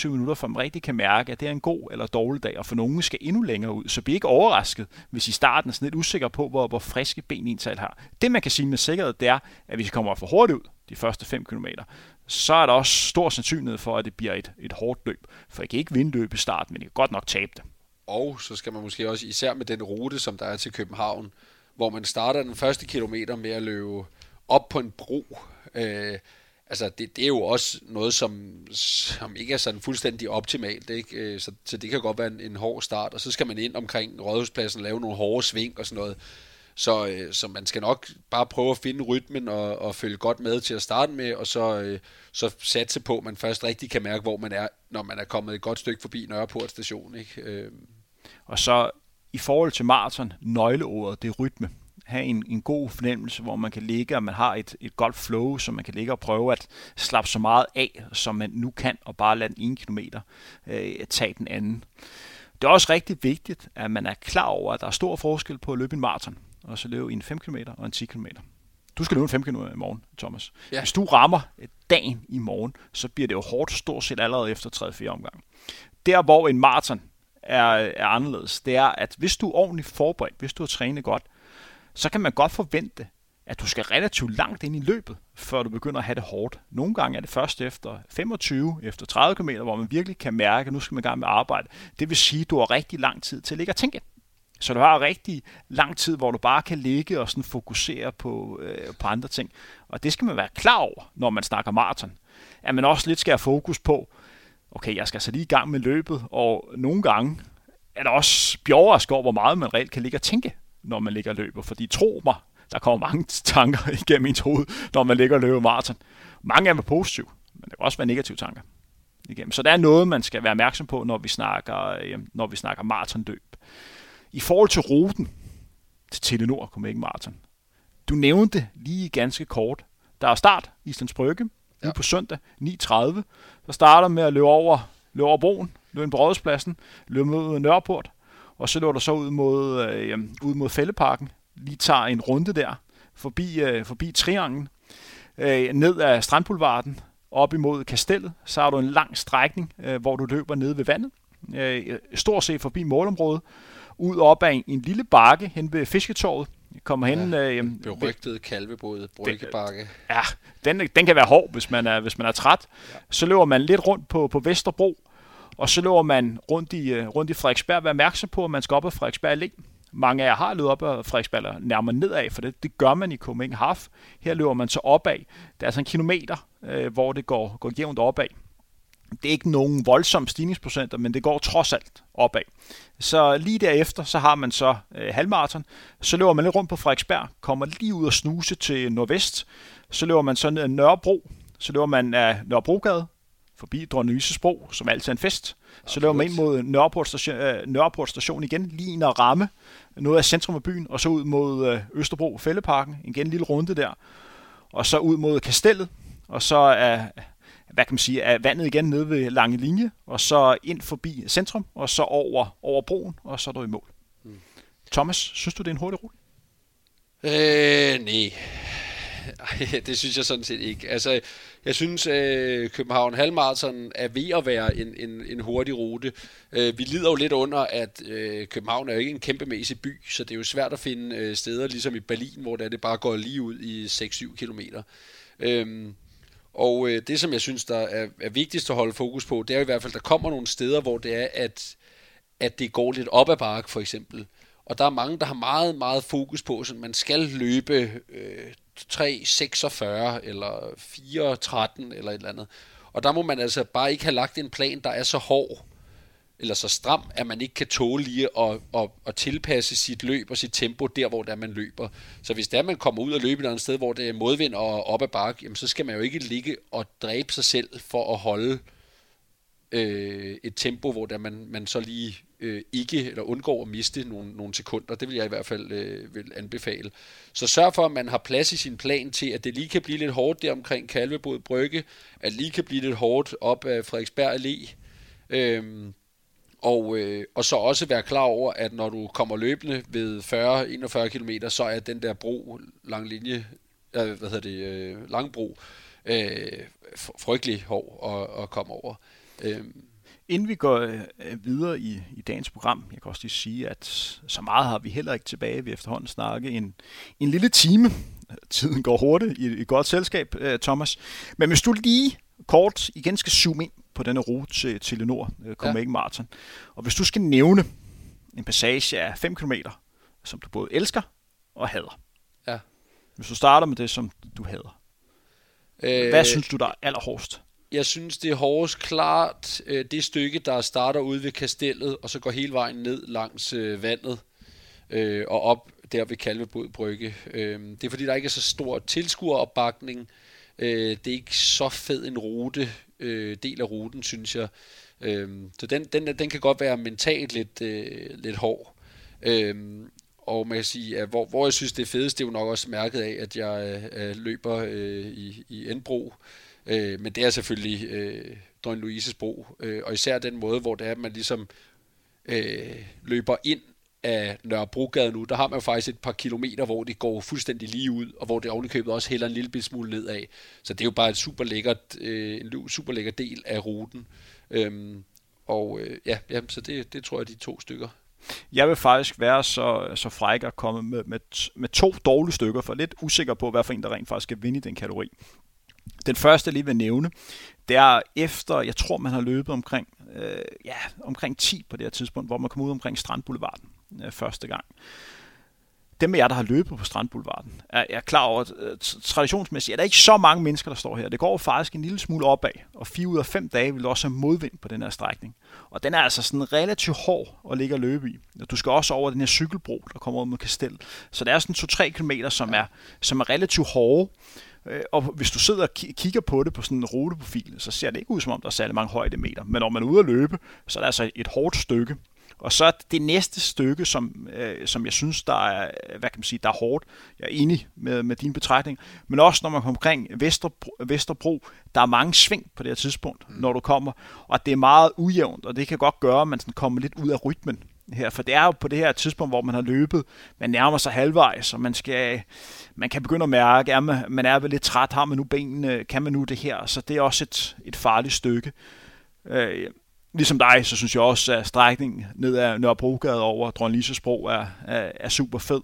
20-25 minutter, for man rigtig kan mærke, at det er en god eller dårlig dag, og for nogen skal endnu længere ud. Så bliv ikke overrasket, hvis I starten er sådan lidt usikker på, hvor, hvor friske ben I har. Det man kan sige med sikkerhed, det er, at hvis I kommer for hurtigt ud de første 5 km, så er der også stor sandsynlighed for, at det bliver et, et hårdt løb. For I kan ikke vinde løbet i starten, men I kan godt nok tabe det. Og så skal man måske også, især med den rute, som der er til København, hvor man starter den første kilometer med at løbe op på en bro, øh, altså det, det er jo også noget, som, som ikke er sådan fuldstændig optimalt, ikke? Øh, så, så det kan godt være en, en hård start, og så skal man ind omkring rådhuspladsen lave nogle hårde sving og sådan noget. Så, øh, så man skal nok bare prøve at finde rytmen og, og følge godt med til at starte med, og så, øh, så satse på, at man først rigtig kan mærke, hvor man er, når man er kommet et godt stykke forbi Nørreport station. Ikke? Øh. Og så i forhold til maraton, nøgleordet, det er rytme. Have en, en god fornemmelse, hvor man kan ligge, og man har et, et godt flow, så man kan ligge og prøve at slappe så meget af, som man nu kan, og bare lade den ene kilometer øh, tage den anden. Det er også rigtig vigtigt, at man er klar over, at der er stor forskel på at løbe en maraton og så løbe en 5 km og en 10 km. Du skal løbe en 5 km i morgen, Thomas. Ja. Hvis du rammer dagen i morgen, så bliver det jo hårdt stort set allerede efter 3-4 omgang. Der, hvor en maraton er, er anderledes, det er, at hvis du er ordentligt forberedt, hvis du har trænet godt, så kan man godt forvente, at du skal relativt langt ind i løbet, før du begynder at have det hårdt. Nogle gange er det først efter 25, efter 30 km, hvor man virkelig kan mærke, at nu skal man i gang med arbejde. Det vil sige, at du har rigtig lang tid til at ligge og tænke. Så du har rigtig lang tid, hvor du bare kan ligge og sådan fokusere på, øh, på andre ting. Og det skal man være klar over, når man snakker maraton. At man også lidt skal have fokus på, okay, jeg skal så lige i gang med løbet, og nogle gange er der også bjørresk over, hvor meget man reelt kan ligge og tænke, når man ligger og løber. Fordi tro mig, der kommer mange <laughs> tanker igennem ens hoved, når man ligger og løber maraton. Mange af dem er positive, men der kan også være negative tanker igennem. Så der er noget, man skal være opmærksom på, når vi snakker, øh, når vi snakker maratonløb. I forhold til ruten til Telenor Copenhagen Marathon, du nævnte lige ganske kort, der er start i Islands Brygge, ja. på søndag 9.30. Der starter med at løbe over, løbe over broen, løbe ind på Rådhuspladsen, løbe mod Nørreport, og så løber der så ud mod, øh, ud mod Fælleparken, lige tager en runde der, forbi, øh, forbi Triangen, øh, ned ad Strandboulevarden, op imod Kastellet, så har du en lang strækning, øh, hvor du løber ned ved vandet, øh, stort set forbi målområdet, ud op ad en, en lille bakke hen ved Fisketorvet. Kommer hen... Ja, øh, berygtede kalvebåd, bryggebakke. Ja, den, den kan være hård, hvis man er, hvis man er træt. Ja. Så løber man lidt rundt på, på Vesterbro, og så løber man rundt i, øh, rundt i Frederiksberg. Vær opmærksom på, at man skal op ad Frederiksberg Allé. Mange af jer har løbet op ad Frederiksberg, eller nærmere nedad, for det, det gør man i Copenhagen Half. Her løber man så opad. Det er altså en kilometer, øh, hvor det går, går jævnt opad. Det er ikke nogen voldsomme stigningsprocenter, men det går trods alt opad. Så lige derefter, så har man så øh, halvmarathon. Så løber man lidt rundt på Frederiksberg, kommer lige ud og snuse til nordvest. Så løber man så ned ad Nørrebro. Så løber man af Nørrebrogade, forbi Dronning Bro, som altid er en fest. Så løber man ind mod Nørreport station, øh, Nørreport station igen, lige ind og ramme noget af centrum af byen, og så ud mod øh, Østerbro Fælleparken, igen en lille runde der. Og så ud mod Kastellet, og så er hvad kan man sige, er vandet igen nede ved lange linje, og så ind forbi centrum, og så over, over broen, og så er du i mål. Mm. Thomas, synes du, det er en hurtig rute? Øh, nej. det synes jeg sådan set ikke. Altså, jeg synes, øh, København Halvmarathon er ved at være en, en, en hurtig rute. Øh, vi lider jo lidt under, at øh, København er jo ikke en kæmpemæssig by, så det er jo svært at finde øh, steder, ligesom i Berlin, hvor det, det bare går lige ud i 6-7 kilometer. Øh, og øh, det, som jeg synes, der er, er vigtigst at holde fokus på, det er i hvert fald, at der kommer nogle steder, hvor det er, at, at det går lidt op ad bakke, for eksempel. Og der er mange, der har meget, meget fokus på, at man skal løbe øh, 3.46 eller 4.13 eller et eller andet. Og der må man altså bare ikke have lagt en plan, der er så hård, eller så stram, at man ikke kan tåle lige at, at, at tilpasse sit løb og sit tempo der, hvor det man løber. Så hvis der man kommer ud og løber et andet sted, hvor det er modvind og op ad bakke, jamen, så skal man jo ikke ligge og dræbe sig selv for at holde øh, et tempo, hvor der man, man så lige øh, ikke eller undgår at miste nogle, nogle sekunder. Det vil jeg i hvert fald øh, vil anbefale. Så sørg for, at man har plads i sin plan til, at det lige kan blive lidt hårdt der omkring Kalvebod Brygge, at lige kan blive lidt hårdt op af Frederiksberg Allé. Øh, og, øh, og så også være klar over, at når du kommer løbende ved 40-41 km, så er den der bro, lang linje, øh, hvad hedder det, øh, langbro, øh, frygtelig hård at, at komme over. Øh. Inden vi går øh, videre i, i dagens program, jeg kan også lige sige, at så meget har vi heller ikke tilbage. Vi efterhånden snakke en, en lille time. Tiden går hurtigt i et godt selskab, øh, Thomas. Men hvis du lige kort igen skal zoome ind på denne rute til, til Lenor øh, Copenhagen ja. Marathon. Og hvis du skal nævne en passage af 5 km, som du både elsker og hader. Ja. Hvis du starter med det, som du hader. Hvad synes du, der er allerhårdest? Jeg synes, det er hårdest klart øh, det stykke, der starter ude ved kastellet, og så går hele vejen ned langs øh, vandet øh, og op der ved Kalvebod Brygge. Øh, det er fordi, der ikke er så stor tilskueropbakning. Øh, det er ikke så fed en rute, øh, del af ruten, synes jeg. Øh, så den, den, den kan godt være mentalt lidt, øh, lidt hård. Øh, og man kan sige, at hvor, hvor jeg synes det er fedest, det er jo nok også mærket af, at jeg øh, løber øh, i, i Enbro. Øh, men det er selvfølgelig øh, Drøn Louises bro. Øh, og især den måde, hvor det er, at man ligesom øh, løber ind af Nørrebrogade nu, der har man jo faktisk et par kilometer, hvor det går fuldstændig lige ud, og hvor det ovenikøbet også hælder en lille smule nedad. Så det er jo bare et super lækkert, øh, en super lækker del af ruten. Øhm, og øh, ja, ja, så det, det tror jeg er de to stykker. Jeg vil faktisk være så, så fræk at komme med, med, med to dårlige stykker, for lidt usikker på, hvad for en, der rent faktisk skal vinde i den kategori. Den første, jeg lige vil nævne, det er efter, jeg tror, man har løbet omkring, øh, ja, omkring 10 på det her tidspunkt, hvor man kom ud omkring Strandboulevarden øh, første gang. Dem af jer, der har løbet på Strandboulevarden, er, er klar over, at øh, traditionsmæssigt er der ikke så mange mennesker, der står her. Det går faktisk en lille smule opad, og fire ud af fem dage vil også have modvind på den her strækning. Og den er altså sådan relativt hård at ligge og løbe i. Du skal også over den her cykelbro, der kommer ud mod Kastel. Så det er sådan 2-3 km, som er, som er relativt hårde. Øh, og hvis du sidder og kigger på det på sådan en ruteprofil, så ser det ikke ud som om, der er særlig mange højdemeter. Men når man er ude at løbe, så er det altså et hårdt stykke. Og så det næste stykke, som, øh, som jeg synes, der er, hvad kan man sige, der er hårdt. Jeg er enig med, med din betragtning. Men også når man kommer omkring Vesterbro, Vesterbro, der er mange sving på det her tidspunkt, mm. når du kommer. Og det er meget ujævnt, og det kan godt gøre, at man sådan kommer lidt ud af rytmen her, for det er jo på det her tidspunkt, hvor man har løbet, man nærmer sig halvvejs, og man skal, man kan begynde at mærke, at man er vel lidt træt, har man nu benene, kan man nu det her, så det er også et, et farligt stykke. Øh, ligesom dig, så synes jeg også, at strækningen ned ad Nørrebrogade over Dronning Lises Bro er, er, er super fed.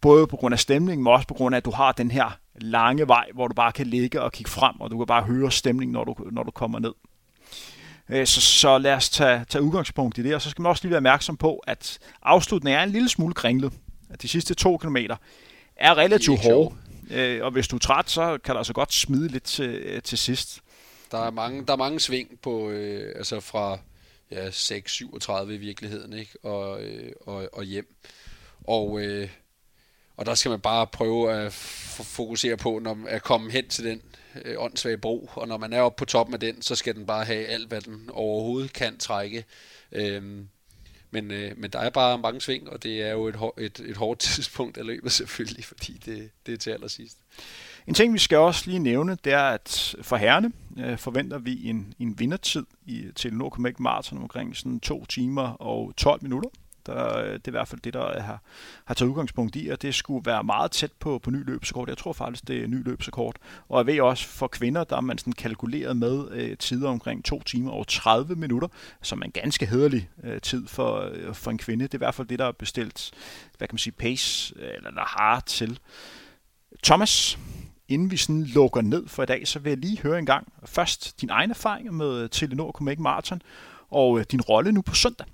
Både på grund af stemningen, men også på grund af, at du har den her lange vej, hvor du bare kan ligge og kigge frem, og du kan bare høre stemningen, når du, når du kommer ned. Øh, så, så lad os tage, tage udgangspunkt i det, og så skal man også lige være opmærksom på, at afslutningen er en lille smule kringlet. At de sidste to kilometer er relativt hårde, øh, og hvis du er træt, så kan der altså godt smide lidt til, til sidst. Der er mange, der er mange sving på, øh, altså fra ja, 6-37 i virkeligheden, ikke? Og, øh, og, og hjem. Og, øh, og der skal man bare prøve at fokusere på, når man er hen til den øh, åndssvage bro, og når man er oppe på toppen af den, så skal den bare have alt, hvad den overhovedet kan trække. Øhm, men, øh, men der er bare mange sving, og det er jo et, et, et hårdt <laughs> tidspunkt af løbet selvfølgelig, fordi det, det er til allersidst. En ting, vi skal også lige nævne, det er, at for herrene øh, forventer vi en, en vindertid i, til Nordcommect Marathon omkring sådan 2 timer og 12 minutter. Der, øh, det er i hvert fald det, der har, har taget udgangspunkt i, og det skulle være meget tæt på, på ny løbsekort. Jeg tror faktisk, det er ny løbsekort. Og jeg ved også, for kvinder, der er man sådan kalkuleret med øh, tider omkring 2 timer og 30 minutter, som er en ganske hederlig øh, tid for, øh, for en kvinde. Det er i hvert fald det, der er bestilt, hvad kan man sige, pace, øh, eller der har til. Thomas, inden vi sådan lukker ned for i dag, så vil jeg lige høre en gang først din egen erfaringer med øh, Telenor Comic Marathon, og øh, din rolle nu på søndag.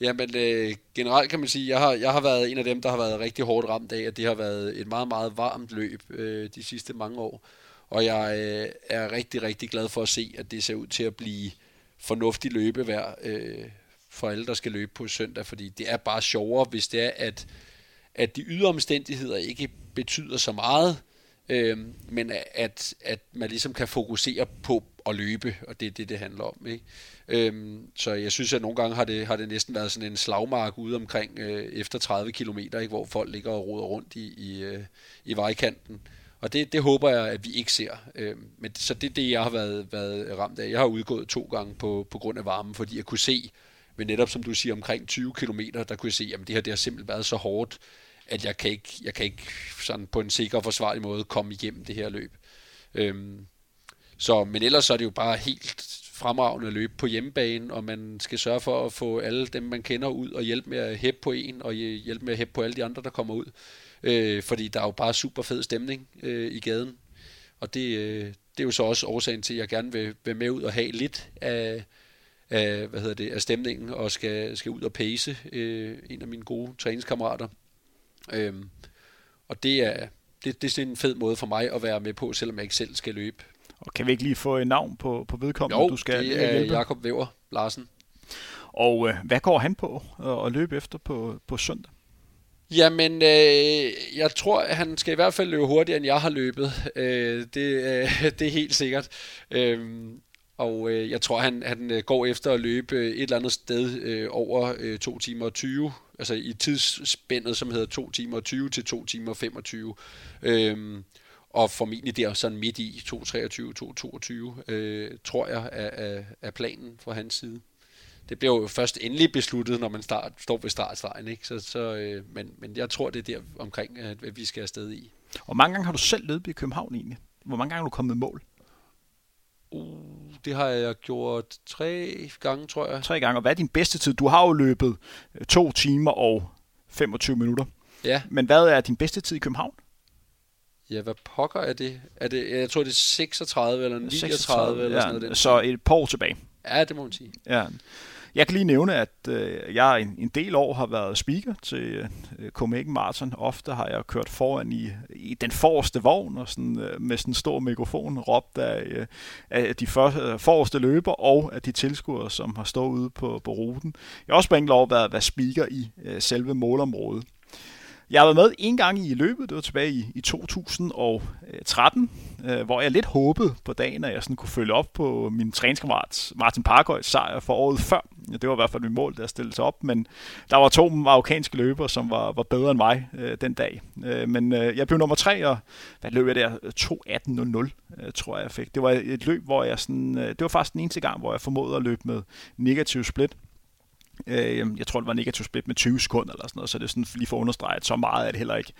Jamen øh, generelt kan man sige, jeg har, jeg har været en af dem, der har været rigtig hårdt ramt af, at det har været et meget, meget varmt løb øh, de sidste mange år. Og jeg øh, er rigtig, rigtig glad for at se, at det ser ud til at blive fornuftig løbevær øh, for alle, der skal løbe på søndag, fordi det er bare sjovere, hvis det er, at, at de ydre omstændigheder ikke betyder så meget, øh, men at, at man ligesom kan fokusere på at løbe, og det er det, det handler om. Ikke? Øhm, så jeg synes, at nogle gange har det, har det næsten været sådan en slagmark ude omkring øh, efter 30 km, ikke, hvor folk ligger og roder rundt i, i, øh, i vejkanten. Og det, det håber jeg, at vi ikke ser. Øhm, men, så det er det, jeg har været, været ramt af. Jeg har udgået to gange på, på grund af varmen, fordi jeg kunne se, men netop som du siger, omkring 20 km, der kunne jeg se, at det her det har simpelthen været så hårdt, at jeg kan ikke, jeg kan ikke sådan på en sikker og forsvarlig måde komme igennem det her løb. Øhm, så, men ellers så er det jo bare helt fremragende løb på hjemmebane, og man skal sørge for at få alle dem, man kender ud og hjælpe med at hæppe på en, og hjælpe med at hæppe på alle de andre, der kommer ud. Øh, fordi der er jo bare super fed stemning øh, i gaden. Og det, øh, det er jo så også årsagen til, at jeg gerne vil være med ud og have lidt af, af, hvad hedder det, af stemningen, og skal, skal ud og pace øh, en af mine gode træningskammerater. Øh, og det er, det, det er sådan en fed måde for mig at være med på, selvom jeg ikke selv skal løbe. Og kan vi ikke lige få et navn på, på vedkommende, jo, du skal det er Jakob Væver Larsen. Og øh, hvad går han på at, at løbe efter på, på søndag? Jamen, øh, jeg tror, at han skal i hvert fald løbe hurtigere, end jeg har løbet. Øh, det, øh, <laughs> det er helt sikkert. Øh, og øh, jeg tror, han, han øh, går efter at løbe øh, et eller andet sted øh, over øh, 2 timer og 20. Altså i tidsspændet, som hedder 2 timer 20 til 2 timer 25. Øhm, og formentlig der sådan midt i 2.23, 2.22, øh, tror jeg, er, er, er planen fra hans side det bliver jo først endelig besluttet, når man start, står ved startstregen. Ikke? Så, så, øh, men, men jeg tror, det er der omkring, at vi skal afsted i. Og mange gange har du selv løbet i København egentlig? Hvor mange gange har du kommet med mål? Uh, det har jeg gjort tre gange, tror jeg. Tre gange. Og hvad er din bedste tid? Du har jo løbet øh, to timer og 25 minutter. Ja. Men hvad er din bedste tid i København? Ja, hvad pokker er det? er det? Jeg tror, det er 36 eller 39 36, eller ja, sådan noget. Så et par år tilbage. Ja, det må man sige. Ja. Jeg kan lige nævne, at øh, jeg en, en del år har været speaker til øh, Copenhagen Marathon. Ofte har jeg kørt foran i, i den forreste vogn og sådan, øh, med sådan en stor mikrofon råbt af, øh, af de for, øh, forreste løber og af de tilskuere, som har stået ude på, på ruten. Jeg har også på enkelt år været, været speaker i øh, selve målområdet. Jeg har været med en gang i løbet, det var tilbage i, i 2013, øh, hvor jeg lidt håbede på dagen, at jeg sådan kunne følge op på min træningskammerat Martin Parkøjs sejr for året før. Ja, det var i hvert fald mit mål, der stillede sig op, men der var to marokkanske løbere, som var, var bedre end mig øh, den dag. Øh, men øh, jeg blev nummer tre, og hvad løb jeg der? 2.18.00, øh, tror jeg, jeg fik. Det var et løb, hvor jeg sådan, øh, det var faktisk den eneste gang, hvor jeg formåede at løbe med negativ split. Øh, jeg tror, det var negativ split med 20 sekunder eller sådan noget, så det er sådan lige for understreget, så meget er det heller ikke.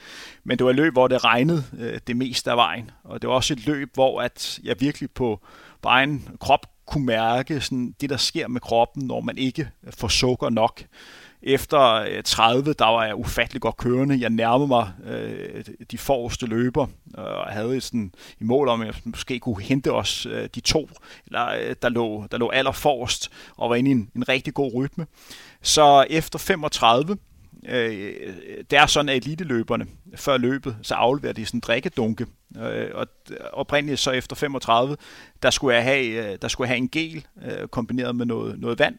Men det var et løb, hvor det regnede øh, det meste af vejen, og det var også et løb, hvor at jeg virkelig på, på egen krop kunne mærke sådan det, der sker med kroppen, når man ikke får sukker nok. Efter øh, 30, der var jeg ufattelig godt kørende. Jeg nærmede mig øh, de forreste løber, øh, og havde sådan i mål om, at jeg måske kunne hente os øh, de to, eller, øh, der, lå, der lå aller forrest, og var inde i en, en rigtig god rytme. Så efter 35, øh, det er sådan, at eliteløberne før løbet, så afleverer de sådan en drikkedunke. Øh, og oprindeligt så efter 35, der skulle jeg have, øh, der skulle jeg have en gel øh, kombineret med noget, noget vand.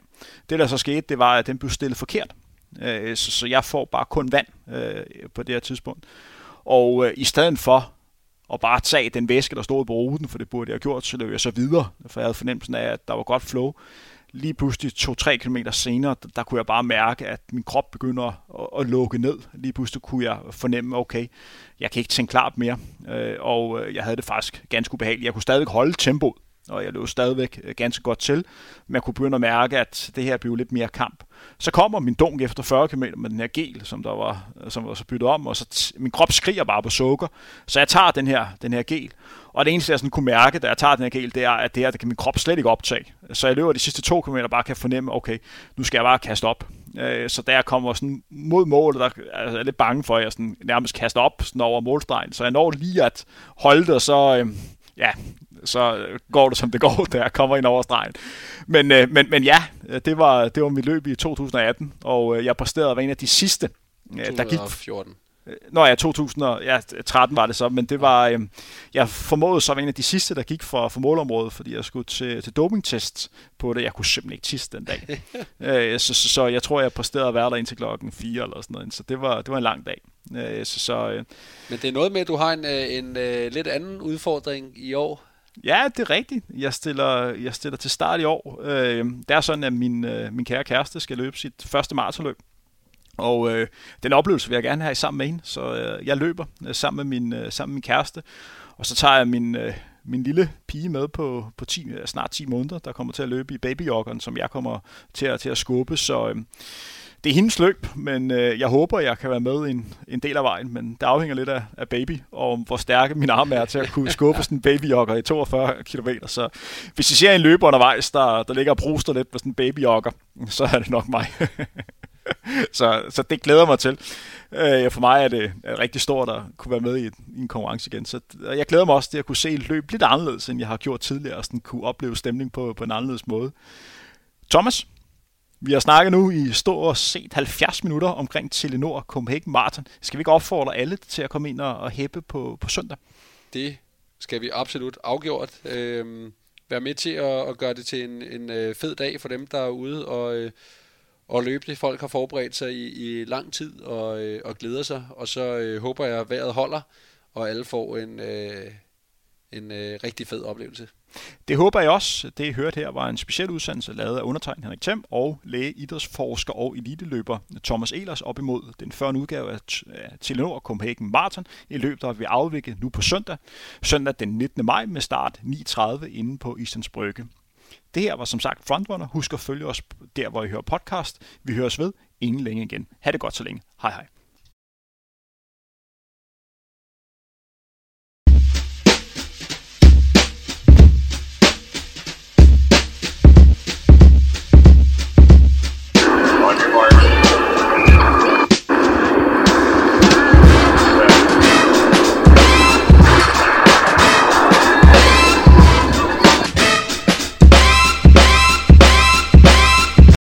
Det der så skete, det var, at den blev stillet forkert. Øh, så, så jeg får bare kun vand øh, på det her tidspunkt. Og øh, i stedet for at bare tage den væske, der stod på ruten, for det burde jeg have gjort, så løb jeg så videre, for jeg havde fornemmelsen af, at der var godt flow lige pludselig 2-3 km senere, der, der kunne jeg bare mærke, at min krop begynder at, at lukke ned. Lige pludselig kunne jeg fornemme, okay, jeg kan ikke tænke klart mere. Øh, og øh, jeg havde det faktisk ganske ubehageligt. Jeg kunne stadig holde tempoet, og jeg lå stadigvæk øh, ganske godt til, men jeg kunne begynde at mærke, at det her blev lidt mere kamp. Så kommer min dunk efter 40 km med den her gel, som der var, øh, som var så byttet om, og så min krop skriger bare på sukker, så jeg tager den her, den her gel, og det eneste, jeg sådan kunne mærke, da jeg tager den her gel, det er, at det her, det kan min krop slet ikke optage. Så jeg løber de sidste to km bare kan fornemme, okay, nu skal jeg bare kaste op. Øh, så da jeg kommer sådan mod målet, der er jeg lidt bange for, at jeg sådan nærmest kaster op sådan over målstregen. Så jeg når lige at holde det, og så, ja, så går det som det går, jeg kommer ind over stregen. Men, øh, men, men ja, det var, det var mit løb i 2018, og jeg præsterede at være en af de sidste, der gik... 14. Nå ja, 2013 var det så, men det var, øh, jeg formåede så var en af de sidste, der gik for, for målområdet, fordi jeg skulle til, til dopingtest på det. Jeg kunne simpelthen ikke tisse den dag. <laughs> øh, så, så, så, jeg tror, jeg præsterede at være der indtil klokken 4 eller sådan noget. Så det var, det var en lang dag. Øh, så, så, øh, men det er noget med, at du har en, øh, en, en øh, lidt anden udfordring i år. Ja, det er rigtigt. Jeg stiller, jeg stiller til start i år. Øh, det er sådan, at min, øh, min kære kæreste skal løbe sit første maratonløb. Og øh, den oplevelse vil jeg gerne have sammen med hende, så øh, jeg løber øh, sammen, med min, øh, sammen med min kæreste, og så tager jeg min, øh, min lille pige med på, på 10, øh, snart 10 måneder, der kommer til at løbe i babyjoggeren, som jeg kommer til at, til at skubbe, så øh, det er hendes løb, men øh, jeg håber, jeg kan være med en, en del af vejen, men det afhænger lidt af, af baby, og hvor stærke min arm er til at kunne <laughs> skubbe sådan en babyjogger i 42 km. Så hvis I ser en løber undervejs, der, der ligger og bruster lidt på sådan en babyjogger, så er det nok mig. <laughs> så, så det glæder mig til. Øh, for mig er det rigtig stort at kunne være med i, i en konkurrence igen. Så jeg glæder mig også til at kunne se et løb lidt anderledes, end jeg har gjort tidligere, og sådan kunne opleve stemning på, på en anderledes måde. Thomas, vi har snakket nu i stort set 70 minutter omkring Telenor Copenhagen Marathon. Skal vi ikke opfordre alle til at komme ind og, hæppe på, på søndag? Det skal vi absolut afgjort. Øhm, være med til at, at gøre det til en, en øh, fed dag for dem, der er ude og, øh, og løbe det. Folk har forberedt sig i, i lang tid og, øh, og glæder sig, og så øh, håber jeg, at vejret holder, og alle får en, øh, en øh, rigtig fed oplevelse. Det håber jeg også. Det, I hørte her, var en speciel udsendelse lavet af undertegnet Henrik Thiem og læge, idrætsforsker og eliteløber Thomas Elers op imod den førende udgave af Telenor Copenhagen Marathon i løbet, der vi afvikle nu på søndag. Søndag den 19. maj med start 9.30 inde på Islands Brygge. Det her var som sagt Frontrunner. Husk at følge os der, hvor I hører podcast. Vi høres ved inden længe igen. Ha' det godt så længe. Hej hej.